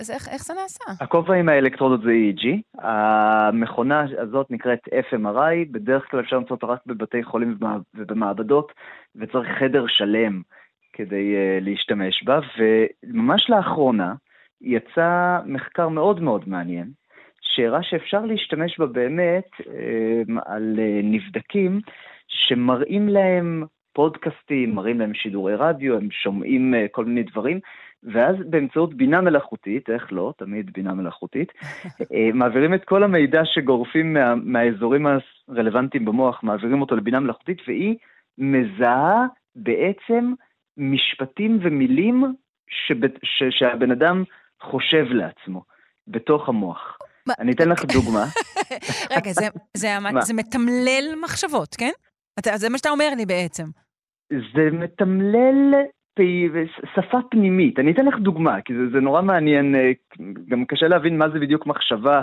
אז איך, איך זה נעשה? הכובע עם האלקטרודות זה EEG. המכונה הזאת נקראת FMRI, בדרך כלל אפשר למצוא אותה רק בבתי חולים ובמעבדות, וצריך חדר שלם. כדי uh, להשתמש בה, וממש לאחרונה יצא מחקר מאוד מאוד מעניין, שהראה שאפשר להשתמש בה באמת uh, על uh, נבדקים שמראים להם פודקאסטים, מראים להם שידורי רדיו, הם שומעים uh, כל מיני דברים, ואז באמצעות בינה מלאכותית, איך לא, תמיד בינה מלאכותית, [LAUGHS] מעבירים את כל המידע שגורפים מה, מהאזורים הרלוונטיים במוח, מעבירים אותו לבינה מלאכותית, והיא מזהה בעצם משפטים ומילים שבט, ש, שהבן אדם חושב לעצמו, בתוך המוח. מה? אני אתן לך דוגמה. [LAUGHS] רגע, זה, זה, זה מתמלל מחשבות, כן? אתה, זה מה שאתה אומר לי בעצם. זה מתמלל פי, שפה פנימית. אני אתן לך דוגמה, כי זה, זה נורא מעניין, אה, גם קשה להבין מה זה בדיוק מחשבה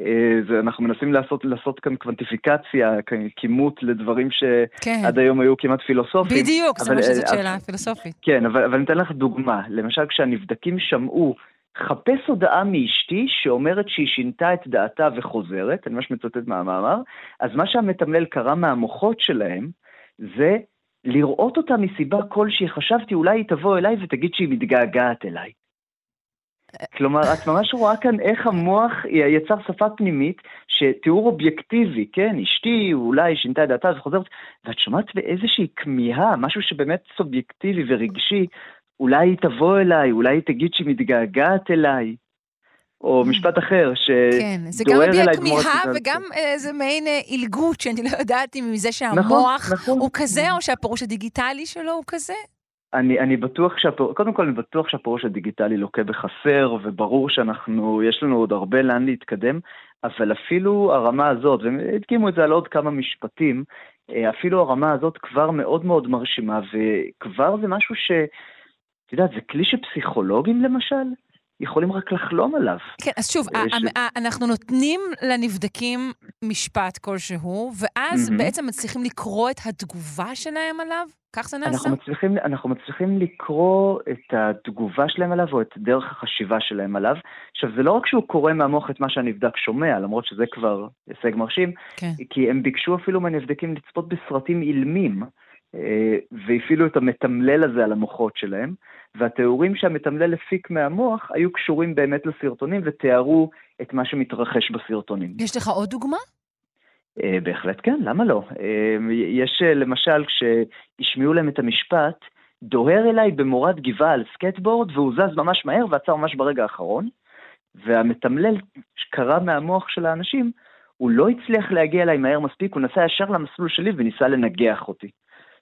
אה, אנחנו מנסים לעשות, לעשות כאן קוונטיפיקציה, כימות לדברים שעד כן. היום היו כמעט פילוסופיים. בדיוק, זאת אומרת שזאת אה, שאלה פילוסופית. כן, אבל, אבל אני אתן לך דוגמה. למשל, כשהנבדקים שמעו, חפש הודעה מאשתי שאומרת שהיא שינתה את דעתה וחוזרת, אני ממש מצטט מהמאמר, אז מה שהמתמלל קרה מהמוחות שלהם, זה לראות אותה מסיבה כלשהי, חשבתי אולי היא תבוא אליי ותגיד שהיא מתגעגעת אליי. כלומר, את ממש רואה כאן איך המוח יצר שפה פנימית, שתיאור אובייקטיבי, כן, אשתי אולי שינתה את דעתה וחוזרת, ואת שומעת באיזושהי כמיהה, משהו שבאמת סובייקטיבי ורגשי, אולי היא תבוא אליי, אולי היא תגיד שהיא מתגעגעת אליי. או mm. משפט אחר, שדוהר אליי כן, זה גם מביע כמיהה וגם איזה מעין אה, עילגות, שאני לא יודעת אם מזה נכון, שהמוח נכון, הוא כזה, או שהפירוש הדיגיטלי שלו הוא כזה. אני, אני בטוח שהפירוש, קודם כל אני בטוח שהפירוש הדיגיטלי לוקה בחסר, וברור שאנחנו, יש לנו עוד הרבה לאן להתקדם, אבל אפילו הרמה הזאת, והם הדגימו את זה על עוד כמה משפטים, אה, אפילו הרמה הזאת כבר מאוד מאוד מרשימה, וכבר זה משהו ש... את יודעת, זה כלי שפסיכולוגים למשל, יכולים רק לחלום עליו. כן, אז שוב, ש... אנחנו נותנים לנבדקים משפט כלשהו, ואז mm-hmm. בעצם מצליחים לקרוא את התגובה שלהם עליו? כך זה נעשה? אנחנו מצליחים, אנחנו מצליחים לקרוא את התגובה שלהם עליו, או את דרך החשיבה שלהם עליו. עכשיו, זה לא רק שהוא קורא מהמוח את מה שהנבדק שומע, למרות שזה כבר הישג מרשים, כן. כי הם ביקשו אפילו מהנבדקים לצפות בסרטים אילמים. אה, והפעילו את המתמלל הזה על המוחות שלהם, והתיאורים שהמתמלל הפיק מהמוח היו קשורים באמת לסרטונים ותיארו את מה שמתרחש בסרטונים. יש לך עוד דוגמה? אה, בהחלט כן, למה לא? אה, יש למשל, כשהשמיעו להם את המשפט, דוהר אליי במורד גבעה על סקייטבורד והוא זז ממש מהר ועצר ממש ברגע האחרון, והמתמלל שקרא מהמוח של האנשים, הוא לא הצליח להגיע אליי מהר מספיק, הוא נסע ישר למסלול שלי וניסה לנגח אותי.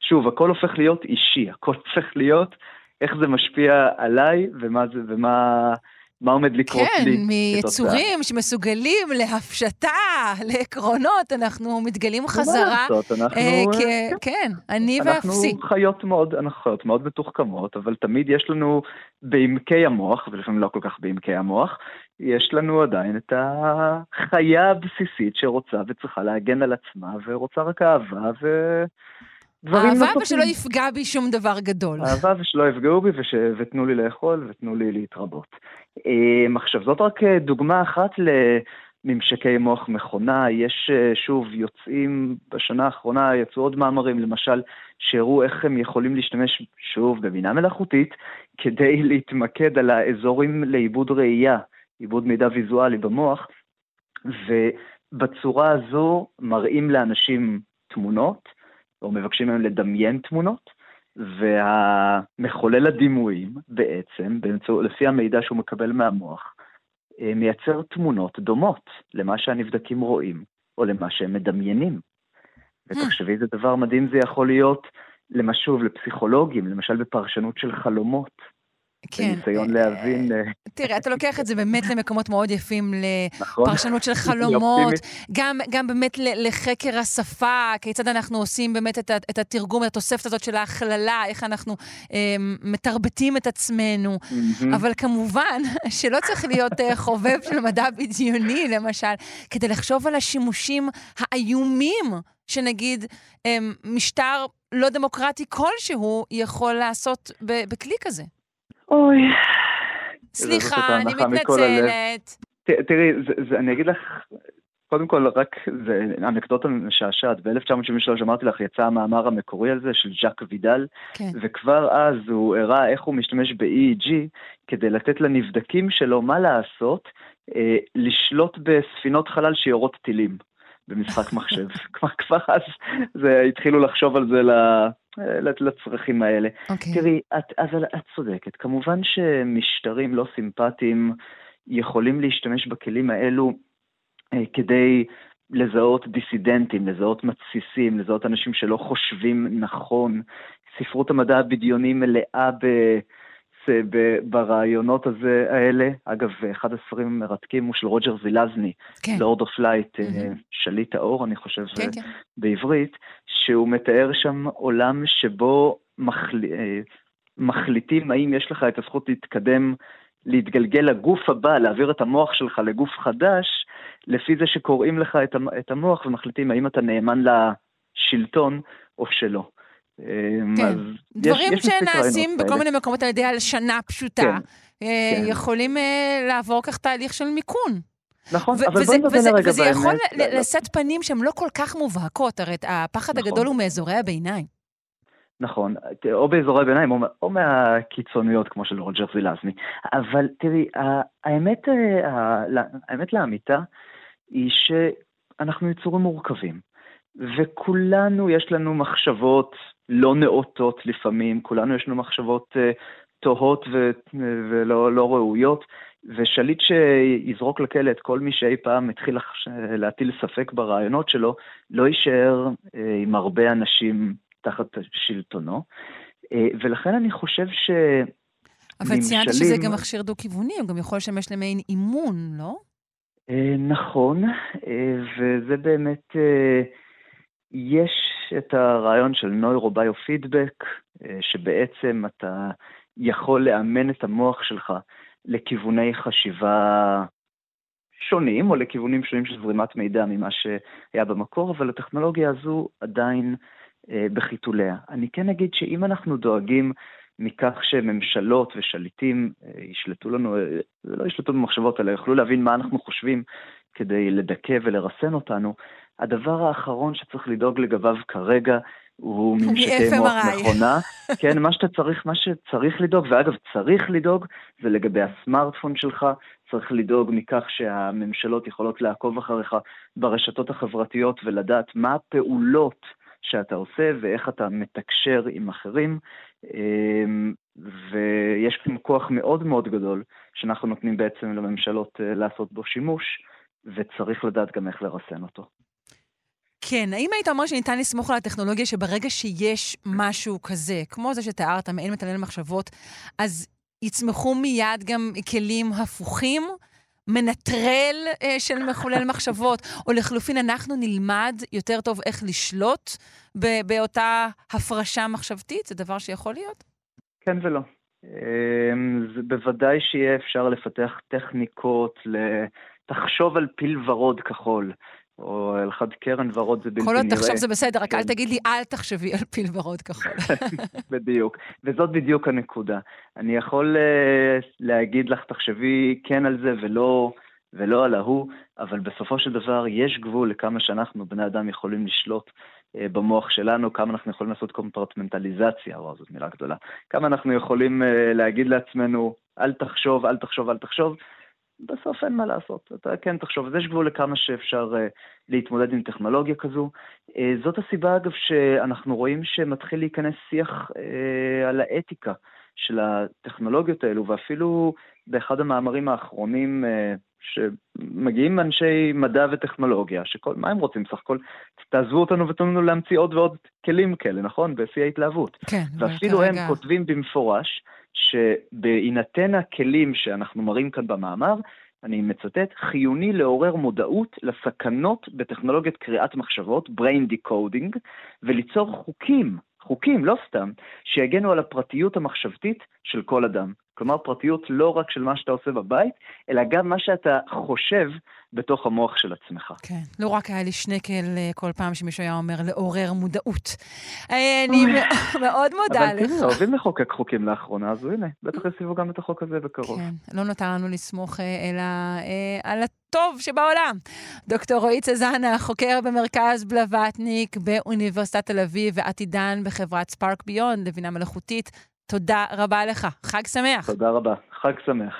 שוב, הכל הופך להיות אישי, הכל הופך להיות איך זה משפיע עליי ומה זה, ומה... מה עומד לקרות כן, לי. כן, מיצורים שמסוגלים להפשטה, לעקרונות, אנחנו מתגלים חזרה. מה לעשות, אנחנו... אה, כ... כן, כן, אני ואפסי. אנחנו חיות מאוד, אנחנו חיות מאוד מתוחכמות, אבל תמיד יש לנו בעמקי המוח, ולפעמים לא כל כך בעמקי המוח, יש לנו עדיין את החיה הבסיסית שרוצה וצריכה להגן על עצמה, ורוצה רק אהבה, ו... דברים נוספים. אהבה ושלא יפגע בי שום דבר גדול. אהבה ושלא יפגעו בי וש... ותנו לי לאכול ותנו לי להתרבות. אמ, עכשיו, זאת רק אה, דוגמה אחת לממשקי מוח מכונה. יש, אה, שוב, יוצאים, בשנה האחרונה יצאו עוד מאמרים, למשל, שהראו איך הם יכולים להשתמש, שוב, בבינה מלאכותית, כדי להתמקד על האזורים לעיבוד ראייה, עיבוד מידע ויזואלי במוח, ובצורה הזו מראים לאנשים תמונות, או מבקשים מהם לדמיין תמונות, והמחולל הדימויים בעצם, באמצע, לפי המידע שהוא מקבל מהמוח, אה, מייצר תמונות דומות למה שהנבדקים רואים, או למה שהם מדמיינים. ותחשבי איזה דבר מדהים זה יכול להיות, למשוב, לפסיכולוגים, למשל בפרשנות של חלומות. כן. בניסיון להבין... אה, תראה, אתה לוקח את זה באמת למקומות מאוד יפים, נכון. לפרשנות של חלומות, גם, גם באמת לחקר השפה, כיצד אנחנו עושים באמת את, את התרגום, את התוספת הזאת של ההכללה, איך אנחנו אה, מתרבטים את עצמנו. אבל כמובן [LAUGHS] שלא צריך להיות אה, חובב של מדע בדיוני, למשל, כדי לחשוב על השימושים האיומים שנגיד אה, משטר לא דמוקרטי כלשהו יכול לעשות בכלי כזה. אוי. סליחה, אני מתנצלת. תראי, אני אגיד לך, קודם כל, רק, זה אנקדוטה משעשעת. ב-1973, אמרתי לך, יצא המאמר המקורי על זה של ז'אק וידל, כן. וכבר אז הוא הראה איך הוא משתמש ב-EEG כדי לתת לנבדקים שלו מה לעשות, אה, לשלוט בספינות חלל שיורות טילים במשחק מחשב. [LAUGHS] כבר אז זה, התחילו לחשוב על זה לצרכים האלה. Okay. אוקיי. תראי, את, אבל את צודקת. כמובן שמשטרים לא סימפטיים יכולים להשתמש בכלים האלו אה, כדי לזהות דיסידנטים, לזהות מתסיסים, לזהות אנשים שלא חושבים נכון. ספרות המדע הבדיוני מלאה ב... ברעיונות הזה, האלה. אגב, אחד הספרים המרתקים הוא של רוג'ר זילאזני, Lord of Light, שליט האור, אני חושב, כן, כן. בעברית, שהוא מתאר שם עולם שבו מחל... אה, מחליטים האם יש לך את הזכות להתקדם, להתגלגל לגוף הבא, להעביר את המוח שלך לגוף חדש, לפי זה שקוראים לך את המוח ומחליטים האם אתה נאמן לשלטון או שלא. אמ, כן, דברים יש, שנעשים בכל מיני מקומות על ידי הלשנה פשוטה, כן, אה, כן. יכולים אה, לעבור כך תהליך של מיכון. נכון, אבל בואי נבין רגע וזה יכול לשאת פנים שהן לא כל כך מובהקות, הרי הפחד נכון. הגדול הוא מאזורי הביניים. נכון, או באזורי הביניים או, או מהקיצוניות כמו של רוג'ר זילזני. אבל תראי, האמת, אה, האמת לאמיתה היא שאנחנו יצורים מורכבים. וכולנו יש לנו מחשבות לא נאותות לפעמים, כולנו יש לנו מחשבות uh, תוהות ו- ולא לא ראויות, ושליט שיזרוק לכלא את כל מי שאי פעם התחיל להטיל ספק ברעיונות שלו, לא יישאר uh, עם הרבה אנשים תחת שלטונו. ולכן אני חושב ש... אבל ציינת שזה גם מכשיר דו-כיווני, הוא גם יכול לשמש למעין אימון, לא? נכון, וזה באמת... יש את הרעיון של נוירוביו-פידבק, אה, שבעצם אתה יכול לאמן את המוח שלך לכיווני חשיבה שונים, או לכיוונים שונים של זרימת מידע ממה שהיה במקור, אבל הטכנולוגיה הזו עדיין אה, בחיתוליה. אני כן אגיד שאם אנחנו דואגים מכך שממשלות ושליטים אה, ישלטו לנו, לא ישלטו במחשבות, אלא יוכלו להבין מה אנחנו חושבים כדי לדכא ולרסן אותנו, הדבר האחרון שצריך לדאוג לגביו כרגע הוא ממשקי מוח מכונה. [LAUGHS] כן, מה שאתה צריך, מה שצריך לדאוג, ואגב, צריך לדאוג, זה לגבי הסמארטפון שלך, צריך לדאוג מכך שהממשלות יכולות לעקוב אחריך ברשתות החברתיות ולדעת מה הפעולות שאתה עושה ואיך אתה מתקשר עם אחרים. אמ, ויש כאן כוח מאוד מאוד גדול שאנחנו נותנים בעצם לממשלות אה, לעשות בו שימוש, וצריך לדעת גם איך לרסן אותו. כן, האם היית אומר שניתן לסמוך על הטכנולוגיה שברגע שיש משהו כזה, כמו זה שתיארת, מעין מתנהל מחשבות, אז יצמחו מיד גם כלים הפוכים? מנטרל אה, של מחולל מחשבות, או לחלופין, אנחנו נלמד יותר טוב איך לשלוט באותה הפרשה מחשבתית? זה דבר שיכול להיות? כן ולא. אמ, זה בוודאי שיהיה אפשר לפתח טכניקות, תחשוב על פיל ורוד כחול. או על חד קרן ורוד זה בלתי נראה. כל עוד תחשוב זה בסדר, רק אל כן. תגיד לי, אל תחשבי על פיל ורוד כחול. [LAUGHS] בדיוק, וזאת בדיוק הנקודה. אני יכול uh, להגיד לך, תחשבי כן על זה ולא, ולא על ההוא, אבל בסופו של דבר יש גבול לכמה שאנחנו, בני אדם, יכולים לשלוט uh, במוח שלנו, כמה אנחנו יכולים לעשות קומפרטמנטליזציה, וואו, זאת מילה גדולה. כמה אנחנו יכולים uh, להגיד לעצמנו, אל תחשוב, אל תחשוב, אל תחשוב. בסוף אין מה לעשות, אתה כן תחשוב, אז יש גבול לכמה שאפשר uh, להתמודד עם טכנולוגיה כזו. Uh, זאת הסיבה, אגב, שאנחנו רואים שמתחיל להיכנס שיח uh, על האתיקה של הטכנולוגיות האלו, ואפילו באחד המאמרים האחרונים uh, שמגיעים אנשי מדע וטכנולוגיה, שכל, מה הם רוצים סך הכל? תעזבו אותנו ותנו לנו להמציא עוד ועוד כלים כאלה, נכון? בשיא ההתלהבות. כן, ואפילו כרגע... הם כותבים במפורש, שבהינתן הכלים שאנחנו מראים כאן במאמר, אני מצטט, חיוני לעורר מודעות לסכנות בטכנולוגיית קריאת מחשבות, brain decoding, וליצור חוקים, חוקים, לא סתם, שיגנו על הפרטיות המחשבתית של כל אדם. כלומר, פרטיות לא רק של מה שאתה עושה בבית, אלא גם מה שאתה חושב בתוך המוח של עצמך. כן, לא רק היה לי שנקל אה, כל פעם שמישהו היה אומר לעורר מודעות. אה, אני [LAUGHS] מאוד מודה לך. אבל תראי, אוהבים לחוקק חוקים לאחרונה, אז הנה, בטח יסיבו גם את החוק הזה בקרוב. כן, לא נותר לנו לסמוך אה, אלא על הטוב שבעולם. דוקטור רועי צזנה, חוקר במרכז בלווטניק באוניברסיטת תל אביב, ועתידן בחברת ספארק ביונד, לבינה מלאכותית. תודה רבה לך. חג שמח. תודה רבה. חג שמח.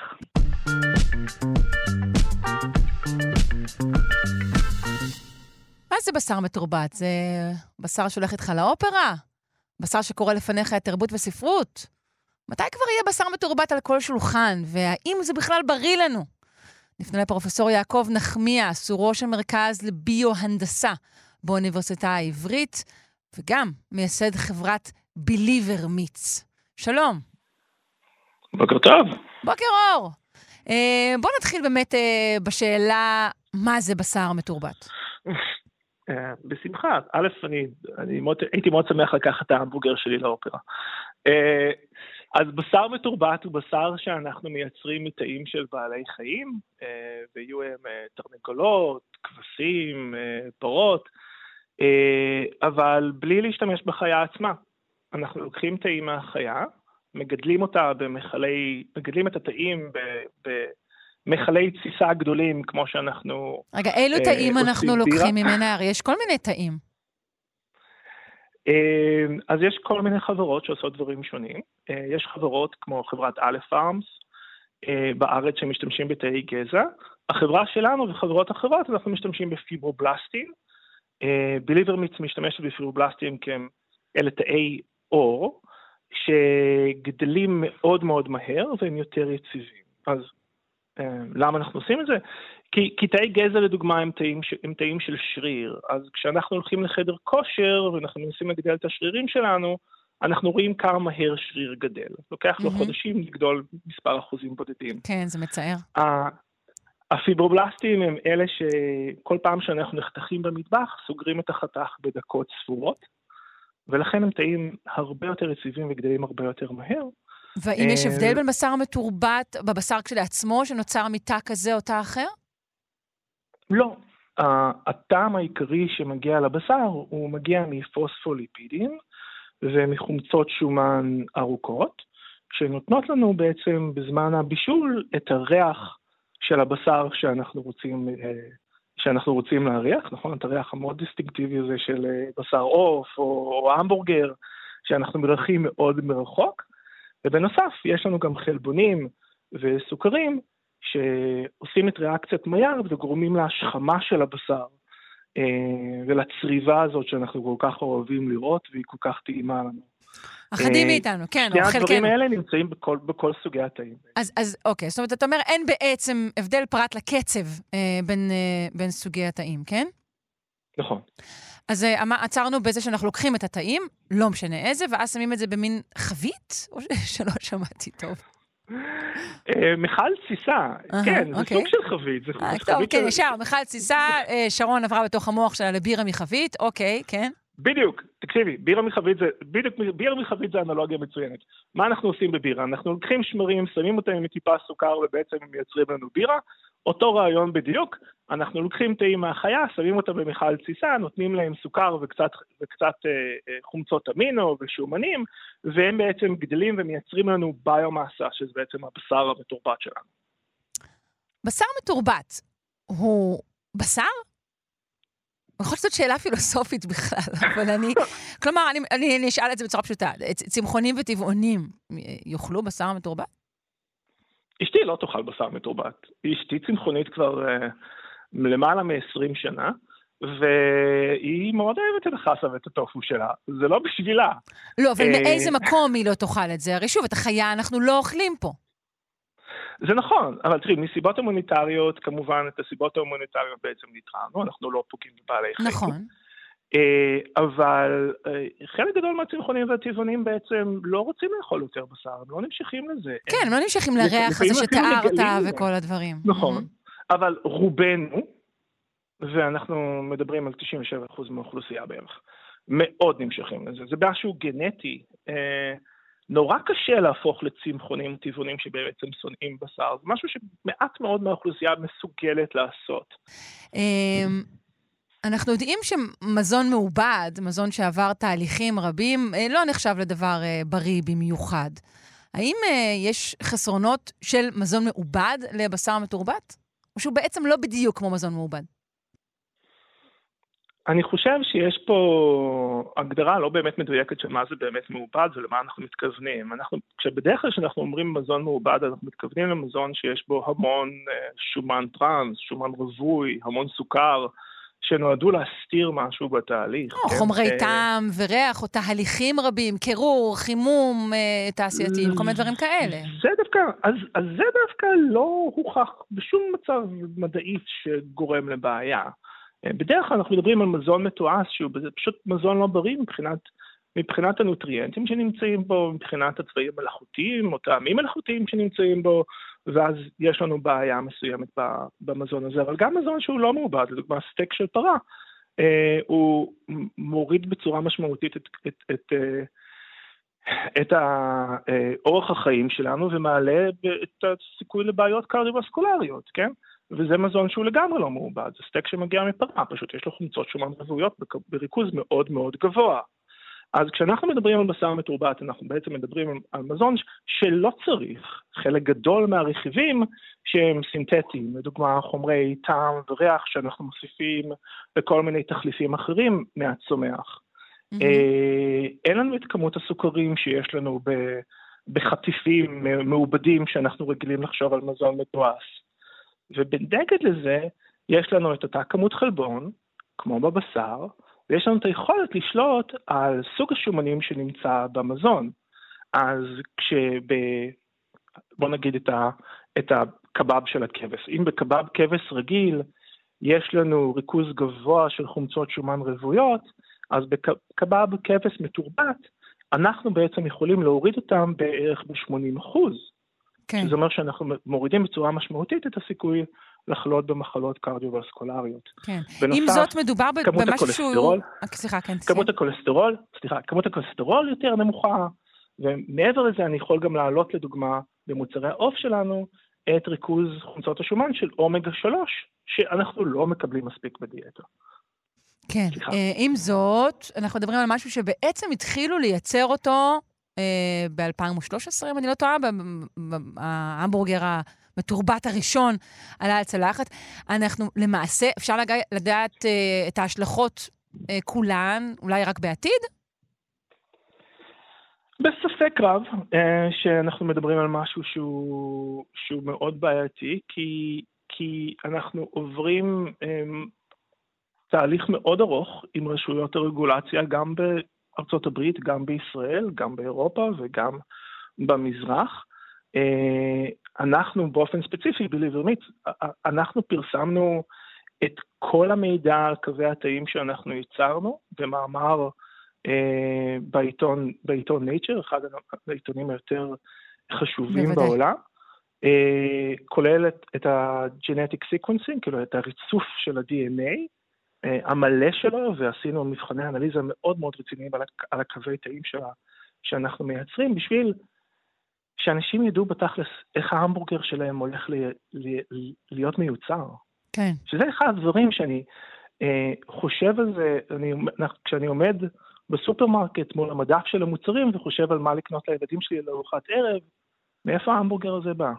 מה זה בשר מתורבת? זה בשר שהולך איתך לאופרה? בשר שקורא לפניך את תרבות וספרות? מתי כבר יהיה בשר מתורבת על כל שולחן? והאם זה בכלל בריא לנו? נפנה לפרופסור יעקב נחמיאס, הוא ראש המרכז לביו-הנדסה באוניברסיטה העברית, וגם מייסד חברת Believer Meats. שלום. בוקר טוב. בוקר אור. אה, בוא נתחיל באמת אה, בשאלה, מה זה בשר מתורבת? אה, בשמחה. א', אני, אני מאוד, הייתי מאוד שמח לקחת את ההמבוגר שלי לאופרה. אה, אז בשר מתורבת הוא בשר שאנחנו מייצרים מתאים של בעלי חיים, אה, ויהיו הם תרנגולות, כבשים, פרות, אבל בלי להשתמש בחיה עצמה. אנחנו לוקחים תאים מהחיה, מגדלים אותה במכלי, מגדלים את התאים במכלי תסיסה גדולים, כמו שאנחנו... רגע, אילו אה, תאים אנחנו לוקחים ממנה? הרי יש כל מיני תאים. אה, אז יש כל מיני חברות שעושות דברים שונים. אה, יש חברות כמו חברת א' פארמס אה, בארץ שמשתמשים בתאי גזע. החברה שלנו וחברות אחרות, אנחנו משתמשים בפיברובלסטים. ביליברמיץ משתמשת בפיברובלסטים כי הם אלה תאי אור, שגדלים מאוד מאוד מהר והם יותר יציבים. אז אה, למה אנחנו עושים את זה? כי, כי תאי גזע לדוגמה הם תאים, הם תאים של שריר, אז כשאנחנו הולכים לחדר כושר ואנחנו מנסים לגדל את השרירים שלנו, אנחנו רואים כמה מהר שריר גדל. לוקח לו mm-hmm. חודשים לגדול מספר אחוזים בודדים. כן, זה מצער. הפיברובלסטים הם אלה שכל פעם שאנחנו נחתכים במטבח, סוגרים את החתך בדקות ספורות. ולכן הם תאים הרבה יותר יציבים וגדלים הרבה יותר מהר. והאם יש הבדל בין בשר מתורבת, בבשר כשלעצמו, שנוצר מתא כזה או תא אחר? לא. הטעם העיקרי שמגיע לבשר הוא מגיע מפוספוליפידים ומחומצות שומן ארוכות, שנותנות לנו בעצם בזמן הבישול את הריח של הבשר שאנחנו רוצים, אה, שאנחנו רוצים להריח, נכון? את הריח המאוד דיסטינקטיבי הזה של אה, בשר עוף או, או המבורגר, שאנחנו מריחים מאוד מרחוק. ובנוסף, יש לנו גם חלבונים וסוכרים שעושים את ריאקציית מיארד וגורמים להשכמה של הבשר אה, ולצריבה הזאת שאנחנו כל כך אוהבים לראות והיא כל כך טעימה לנו. אחדים מאיתנו, כן, או חלקנו. שני הדברים האלה נמצאים בכל, בכל סוגי התאים. אז, אז אוקיי, זאת אומרת, אתה אומר, אין בעצם הבדל פרט לקצב אה, בין, אה, בין סוגי התאים, כן? נכון. אז אה, עצרנו בזה שאנחנו לוקחים את התאים, לא משנה איזה, ואז שמים את זה במין חבית? או [LAUGHS] שלא שמעתי טוב? אה, מיכל תסיסה, כן, זה אוקיי. סוג של חבית. אה, טוב, כן, ישר, מיכל תסיסה, שרון עברה בתוך המוח שלה לבירה מחבית, אוקיי, כן. בדיוק, תקשיבי, בירה מחבית זה, בדיוק, בירה מחבית זה אנלוגיה מצוינת. מה אנחנו עושים בבירה? אנחנו לוקחים שמרים, שמים אותם עם טיפה סוכר ובעצם הם מייצרים לנו בירה. אותו רעיון בדיוק, אנחנו לוקחים תאים מהחיה, שמים אותם במכל תסיסה, נותנים להם סוכר וקצת, וקצת אה, אה, חומצות אמינו ושומנים, והם בעצם גדלים ומייצרים לנו ביומאסה, שזה בעצם הבשר המתורבת שלנו. בשר מתורבת הוא בשר? יכול להיות שאלה פילוסופית בכלל, [LAUGHS] אבל אני... כלומר, אני, אני, אני אשאל את זה בצורה פשוטה. צמחונים וטבעונים יאכלו בשר מתורבת? אשתי לא תאכל בשר מתורבת. אשתי צמחונית כבר uh, למעלה מ-20 שנה, והיא מאוד אוהבת את החסה ואת הטופו שלה. זה לא בשבילה. לא, אבל uh, מאיזה מקום היא לא תאכל את זה? הרי שוב, את החיה אנחנו לא אוכלים פה. זה נכון, אבל תראי, מסיבות הומניטריות, כמובן את הסיבות ההומניטריות בעצם נטרענו, אנחנו לא פוגעים בבעלי חיים. נכון. אה, אבל אה, חלק גדול מהצמחונים והטבעונים בעצם לא רוצים לאכול יותר בשר, הם לא נמשכים לזה. כן, הם לא נמשכים לריח הזה שתיארת וכל הדברים. נכון, אבל רובנו, ואנחנו מדברים על 97% מהאוכלוסייה בערך, מאוד נמשכים לזה. זה משהו גנטי. נורא קשה להפוך לצמחונים טבעונים שבעצם שונאים בשר, זה משהו שמעט מאוד מהאוכלוסייה מסוגלת לעשות. אמ, אנחנו יודעים שמזון מעובד, מזון שעבר תהליכים רבים, אה, לא נחשב לדבר אה, בריא במיוחד. האם אה, יש חסרונות של מזון מעובד לבשר מתורבת? או שהוא בעצם לא בדיוק כמו מזון מעובד? אני חושב שיש פה הגדרה לא באמת מדויקת של מה זה באמת מעובד ולמה אנחנו מתכוונים. אנחנו, כשבדרך כלל כשאנחנו אומרים מזון מעובד, אנחנו מתכוונים למזון שיש בו המון שומן טראנס, שומן רווי, המון סוכר, שנועדו להסתיר משהו בתהליך. או, כן? חומרי אה, טעם וריח, או תהליכים רבים, קירור, חימום אה, תעשייתיים, כל מיני דברים כאלה. זה דווקא, אז, אז זה דווקא לא הוכח בשום מצב מדעי שגורם לבעיה. בדרך כלל אנחנו מדברים על מזון מתועש, שהוא פשוט מזון לא בריא מבחינת, מבחינת הנוטריאנטים שנמצאים בו, מבחינת הצבעים המלאכותיים, או טעמים מלאכותיים שנמצאים בו, ואז יש לנו בעיה מסוימת במזון הזה. אבל גם מזון שהוא לא מעובד, לדוגמה סטייק של פרה, אה, הוא מוריד בצורה משמעותית את, את, את, אה, את אורח החיים שלנו ומעלה את הסיכוי לבעיות קרדיו-וסקולריות, כן? וזה מזון שהוא לגמרי לא מעובד, זה סטייק שמגיע מפרה, פשוט יש לו חומצות שומן רבויות בריכוז מאוד מאוד גבוה. אז כשאנחנו מדברים על בשר מתורבת, אנחנו בעצם מדברים על מזון שלא צריך חלק גדול מהרכיבים שהם סינתטיים, לדוגמה חומרי טעם וריח שאנחנו מוסיפים לכל מיני תחליפים אחרים מהצומח. Mm-hmm. אין לנו את כמות הסוכרים שיש לנו בחטיפים מעובדים שאנחנו רגילים לחשוב על מזון מתועש. ובנגד לזה, יש לנו את אותה כמות חלבון, כמו בבשר, ויש לנו את היכולת לשלוט על סוג השומנים שנמצא במזון. אז כשב... בוא נגיד את, ה... את הקבב של הכבש. אם בקבב כבש רגיל יש לנו ריכוז גבוה של חומצות שומן רוויות, אז בקבב כבש מתורבת, אנחנו בעצם יכולים להוריד אותם בערך ב-80 אחוז. כן. שזה אומר שאנחנו מורידים בצורה משמעותית את הסיכוי לחלות במחלות קרדיו-וסקולריות. כן. בנוסף, עם זאת, מדובר במשהו שהוא... סליחה, כן. כמות הכולסטרול, סליחה, כמות הכולסטרול יותר נמוכה, ומעבר לזה אני יכול גם להעלות לדוגמה במוצרי העוף שלנו את ריכוז חומצות השומן של אומגה 3, שאנחנו לא מקבלים מספיק בדיאטה. כן, סליחה. אה, עם זאת, אנחנו מדברים על משהו שבעצם התחילו לייצר אותו אה, ב-2013, אם אני לא טועה, ההמבורגר המתורבת הראשון עלה על צלחת. אנחנו למעשה, אפשר לדעת אה, את ההשלכות אה, כולן, אולי רק בעתיד? בספק רב אה, שאנחנו מדברים על משהו שהוא, שהוא מאוד בעייתי, כי, כי אנחנו עוברים אה, תהליך מאוד ארוך עם רשויות הרגולציה, גם בארצות הברית, גם בישראל, גם באירופה וגם במזרח. אה, אנחנו באופן ספציפי בליברמית, אנחנו פרסמנו את כל המידע על קווי התאים שאנחנו ייצרנו במאמר אה, בעיתון, בעיתון Nature, אחד העיתונים היותר חשובים בוודאי. בעולם, אה, כולל את, את ה-genetic sequencing, כאילו את הריצוף של ה-DNA המלא שלו, ועשינו מבחני אנליזה מאוד מאוד רציניים על, על הקווי תאים שלה, שאנחנו מייצרים, בשביל שאנשים ידעו בתכלס איך ההמבורגר שלהם הולך לי, לי, להיות מיוצר. כן. שזה אחד הדברים שאני אה, חושב על זה, אני, כשאני עומד בסופרמרקט מול המדף של המוצרים וחושב על מה לקנות לילדים שלי לארוחת ערב, מאיפה ההמבורגר הזה בא?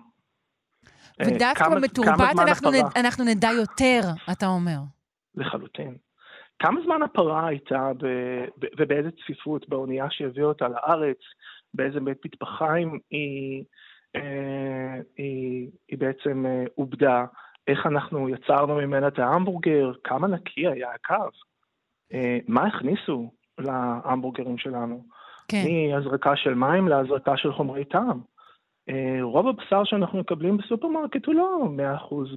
אה, ודווקא במתורבת אנחנו, נד, אנחנו נדע יותר, אתה אומר. לחלוטין. כמה זמן הפרה הייתה ב, ב, ובאיזה צפיפות באונייה שהביאה אותה לארץ, באיזה בית מטבחיים היא, אה, היא, היא בעצם אה, עובדה, איך אנחנו יצרנו ממנה את ההמבורגר, כמה נקי היה הקו, אה, מה הכניסו להמבורגרים שלנו, כן. מהזרקה של מים להזרקה של חומרי טעם. אה, רוב הבשר שאנחנו מקבלים בסופרמרקט הוא לא 100%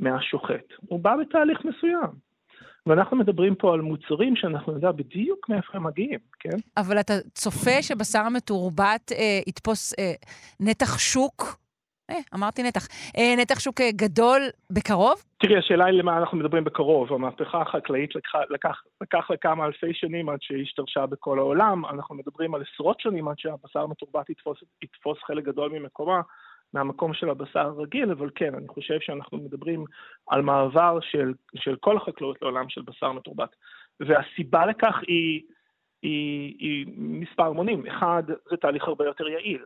מהשוחט, הוא בא בתהליך מסוים. ואנחנו מדברים פה על מוצרים שאנחנו נדע בדיוק מאיפה הם מגיעים, כן? אבל אתה צופה שבשר מתורבת אה, יתפוס אה, נתח שוק אה, אמרתי נתח. אה, נתח שוק אה, גדול בקרוב? תראי, השאלה היא למה אנחנו מדברים בקרוב. המהפכה החקלאית לקח, לקח, לקח לכמה אלפי שנים עד שהיא השתרשה בכל העולם. אנחנו מדברים על עשרות שנים עד שהבשר המתורבת יתפוס, יתפוס חלק גדול ממקומה. מהמקום של הבשר הרגיל, אבל כן, אני חושב שאנחנו מדברים על מעבר של, של כל החקלאות לעולם של בשר מתורבת. והסיבה לכך היא, היא, היא מספר מונים. אחד, זה תהליך הרבה יותר יעיל.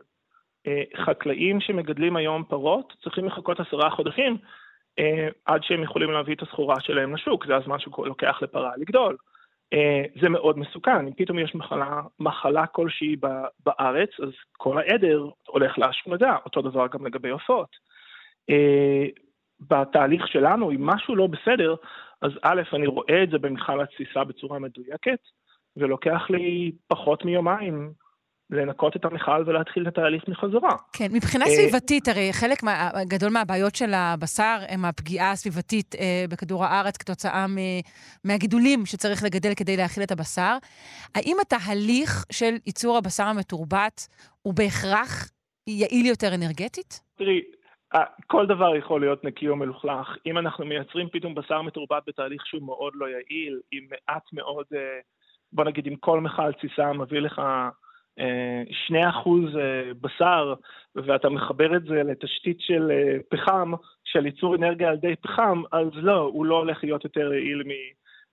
אה, חקלאים שמגדלים היום פרות צריכים לחכות עשרה חודשים אה, עד שהם יכולים להביא את הסחורה שלהם לשוק, זה הזמן שלוקח לפרה לגדול. אה, זה מאוד מסוכן, אם פתאום יש מחלה, מחלה כלשהי בארץ, אז כל העדר הולך להשמדה, אותו דבר גם לגבי עופות. בתהליך שלנו, אם משהו לא בסדר, אז א', אני רואה את זה במכל התסיסה בצורה מדויקת, ולוקח לי פחות מיומיים לנקות את המכל ולהתחיל את התהליך מחזרה. כן, מבחינה אה, סביבתית, הרי חלק מה, גדול מהבעיות של הבשר הם הפגיעה הסביבתית אה, בכדור הארץ כתוצאה מ, מהגידולים שצריך לגדל כדי להאכיל את הבשר. האם התהליך של ייצור הבשר המתורבת הוא בהכרח יעיל יותר אנרגטית? תראי, כל דבר יכול להיות נקי או מלוכלך. אם אנחנו מייצרים פתאום בשר מתורבת בתהליך שהוא מאוד לא יעיל, עם מעט מאוד, אה, בוא נגיד, אם כל מכל תסיסה מביא לך שני אחוז אה, בשר, ואתה מחבר את זה לתשתית של אה, פחם, של ייצור אנרגיה על ידי פחם, אז לא, הוא לא הולך להיות יותר יעיל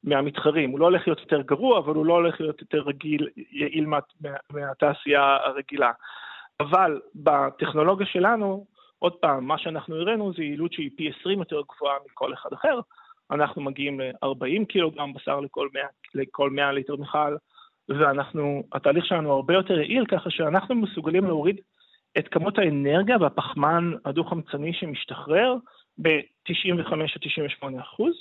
מהמתחרים. הוא לא הולך להיות יותר גרוע, אבל הוא לא הולך להיות יותר רגיל, יעיל מה, מה, מהתעשייה הרגילה. אבל בטכנולוגיה שלנו, עוד פעם, מה שאנחנו הראינו זה יעילות שהיא פי 20 יותר גבוהה מכל אחד אחר. אנחנו מגיעים ל-40 קילוגרם בשר לכל 100, לכל 100 ליטר מכל. ואנחנו, התהליך שלנו הרבה יותר יעיל, ככה שאנחנו מסוגלים להוריד את כמות האנרגיה והפחמן הדו-חמצני שמשתחרר ב-95-98 אחוז.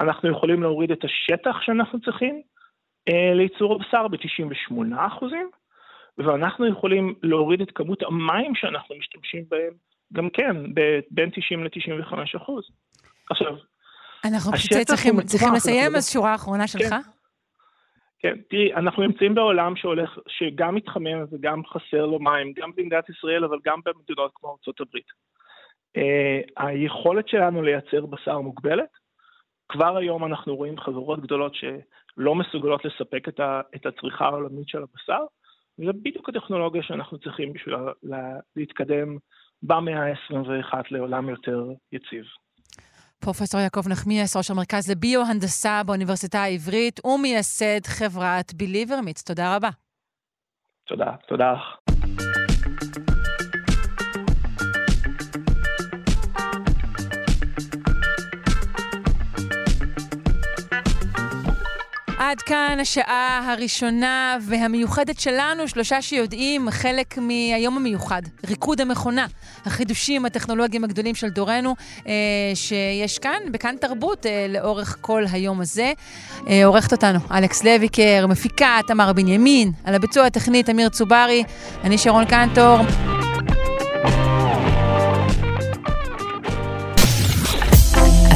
אנחנו יכולים להוריד את השטח שאנחנו צריכים אה, לייצור הבשר ב-98 אחוזים, ואנחנו יכולים להוריד את כמות המים שאנחנו משתמשים בהם גם כן בין 90 ל-95 אחוז. עכשיו, אנחנו פשוט צריכים, צריכים לסיים, אז שורה אחרונה שלך. כן. כן, תראי, אנחנו נמצאים בעולם שהולך, שגם מתחמם וגם חסר לו מים, גם במדינת ישראל, אבל גם במדינות כמו ארצות הברית. Uh, היכולת שלנו לייצר בשר מוגבלת. כבר היום אנחנו רואים חברות גדולות שלא מסוגלות לספק את, ה, את הצריכה העולמית של הבשר, וזה בדיוק הטכנולוגיה שאנחנו צריכים בשביל להתקדם במאה ה-21 לעולם יותר יציב. פרופסור יעקב נחמיאס, ראש המרכז לביו-הנדסה באוניברסיטה העברית ומייסד חברת ביליברמיץ. תודה רבה. תודה, תודה לך. עד כאן השעה הראשונה והמיוחדת שלנו, שלושה שיודעים, חלק מהיום המיוחד, ריקוד המכונה, החידושים הטכנולוגיים הגדולים של דורנו, אה, שיש כאן, בכאן תרבות, אה, לאורך כל היום הזה. אה, עורכת אותנו אלכס לויקר, מפיקה תמר בנימין, על הביצוע הטכני תמיר צוברי, אני שרון קנטור.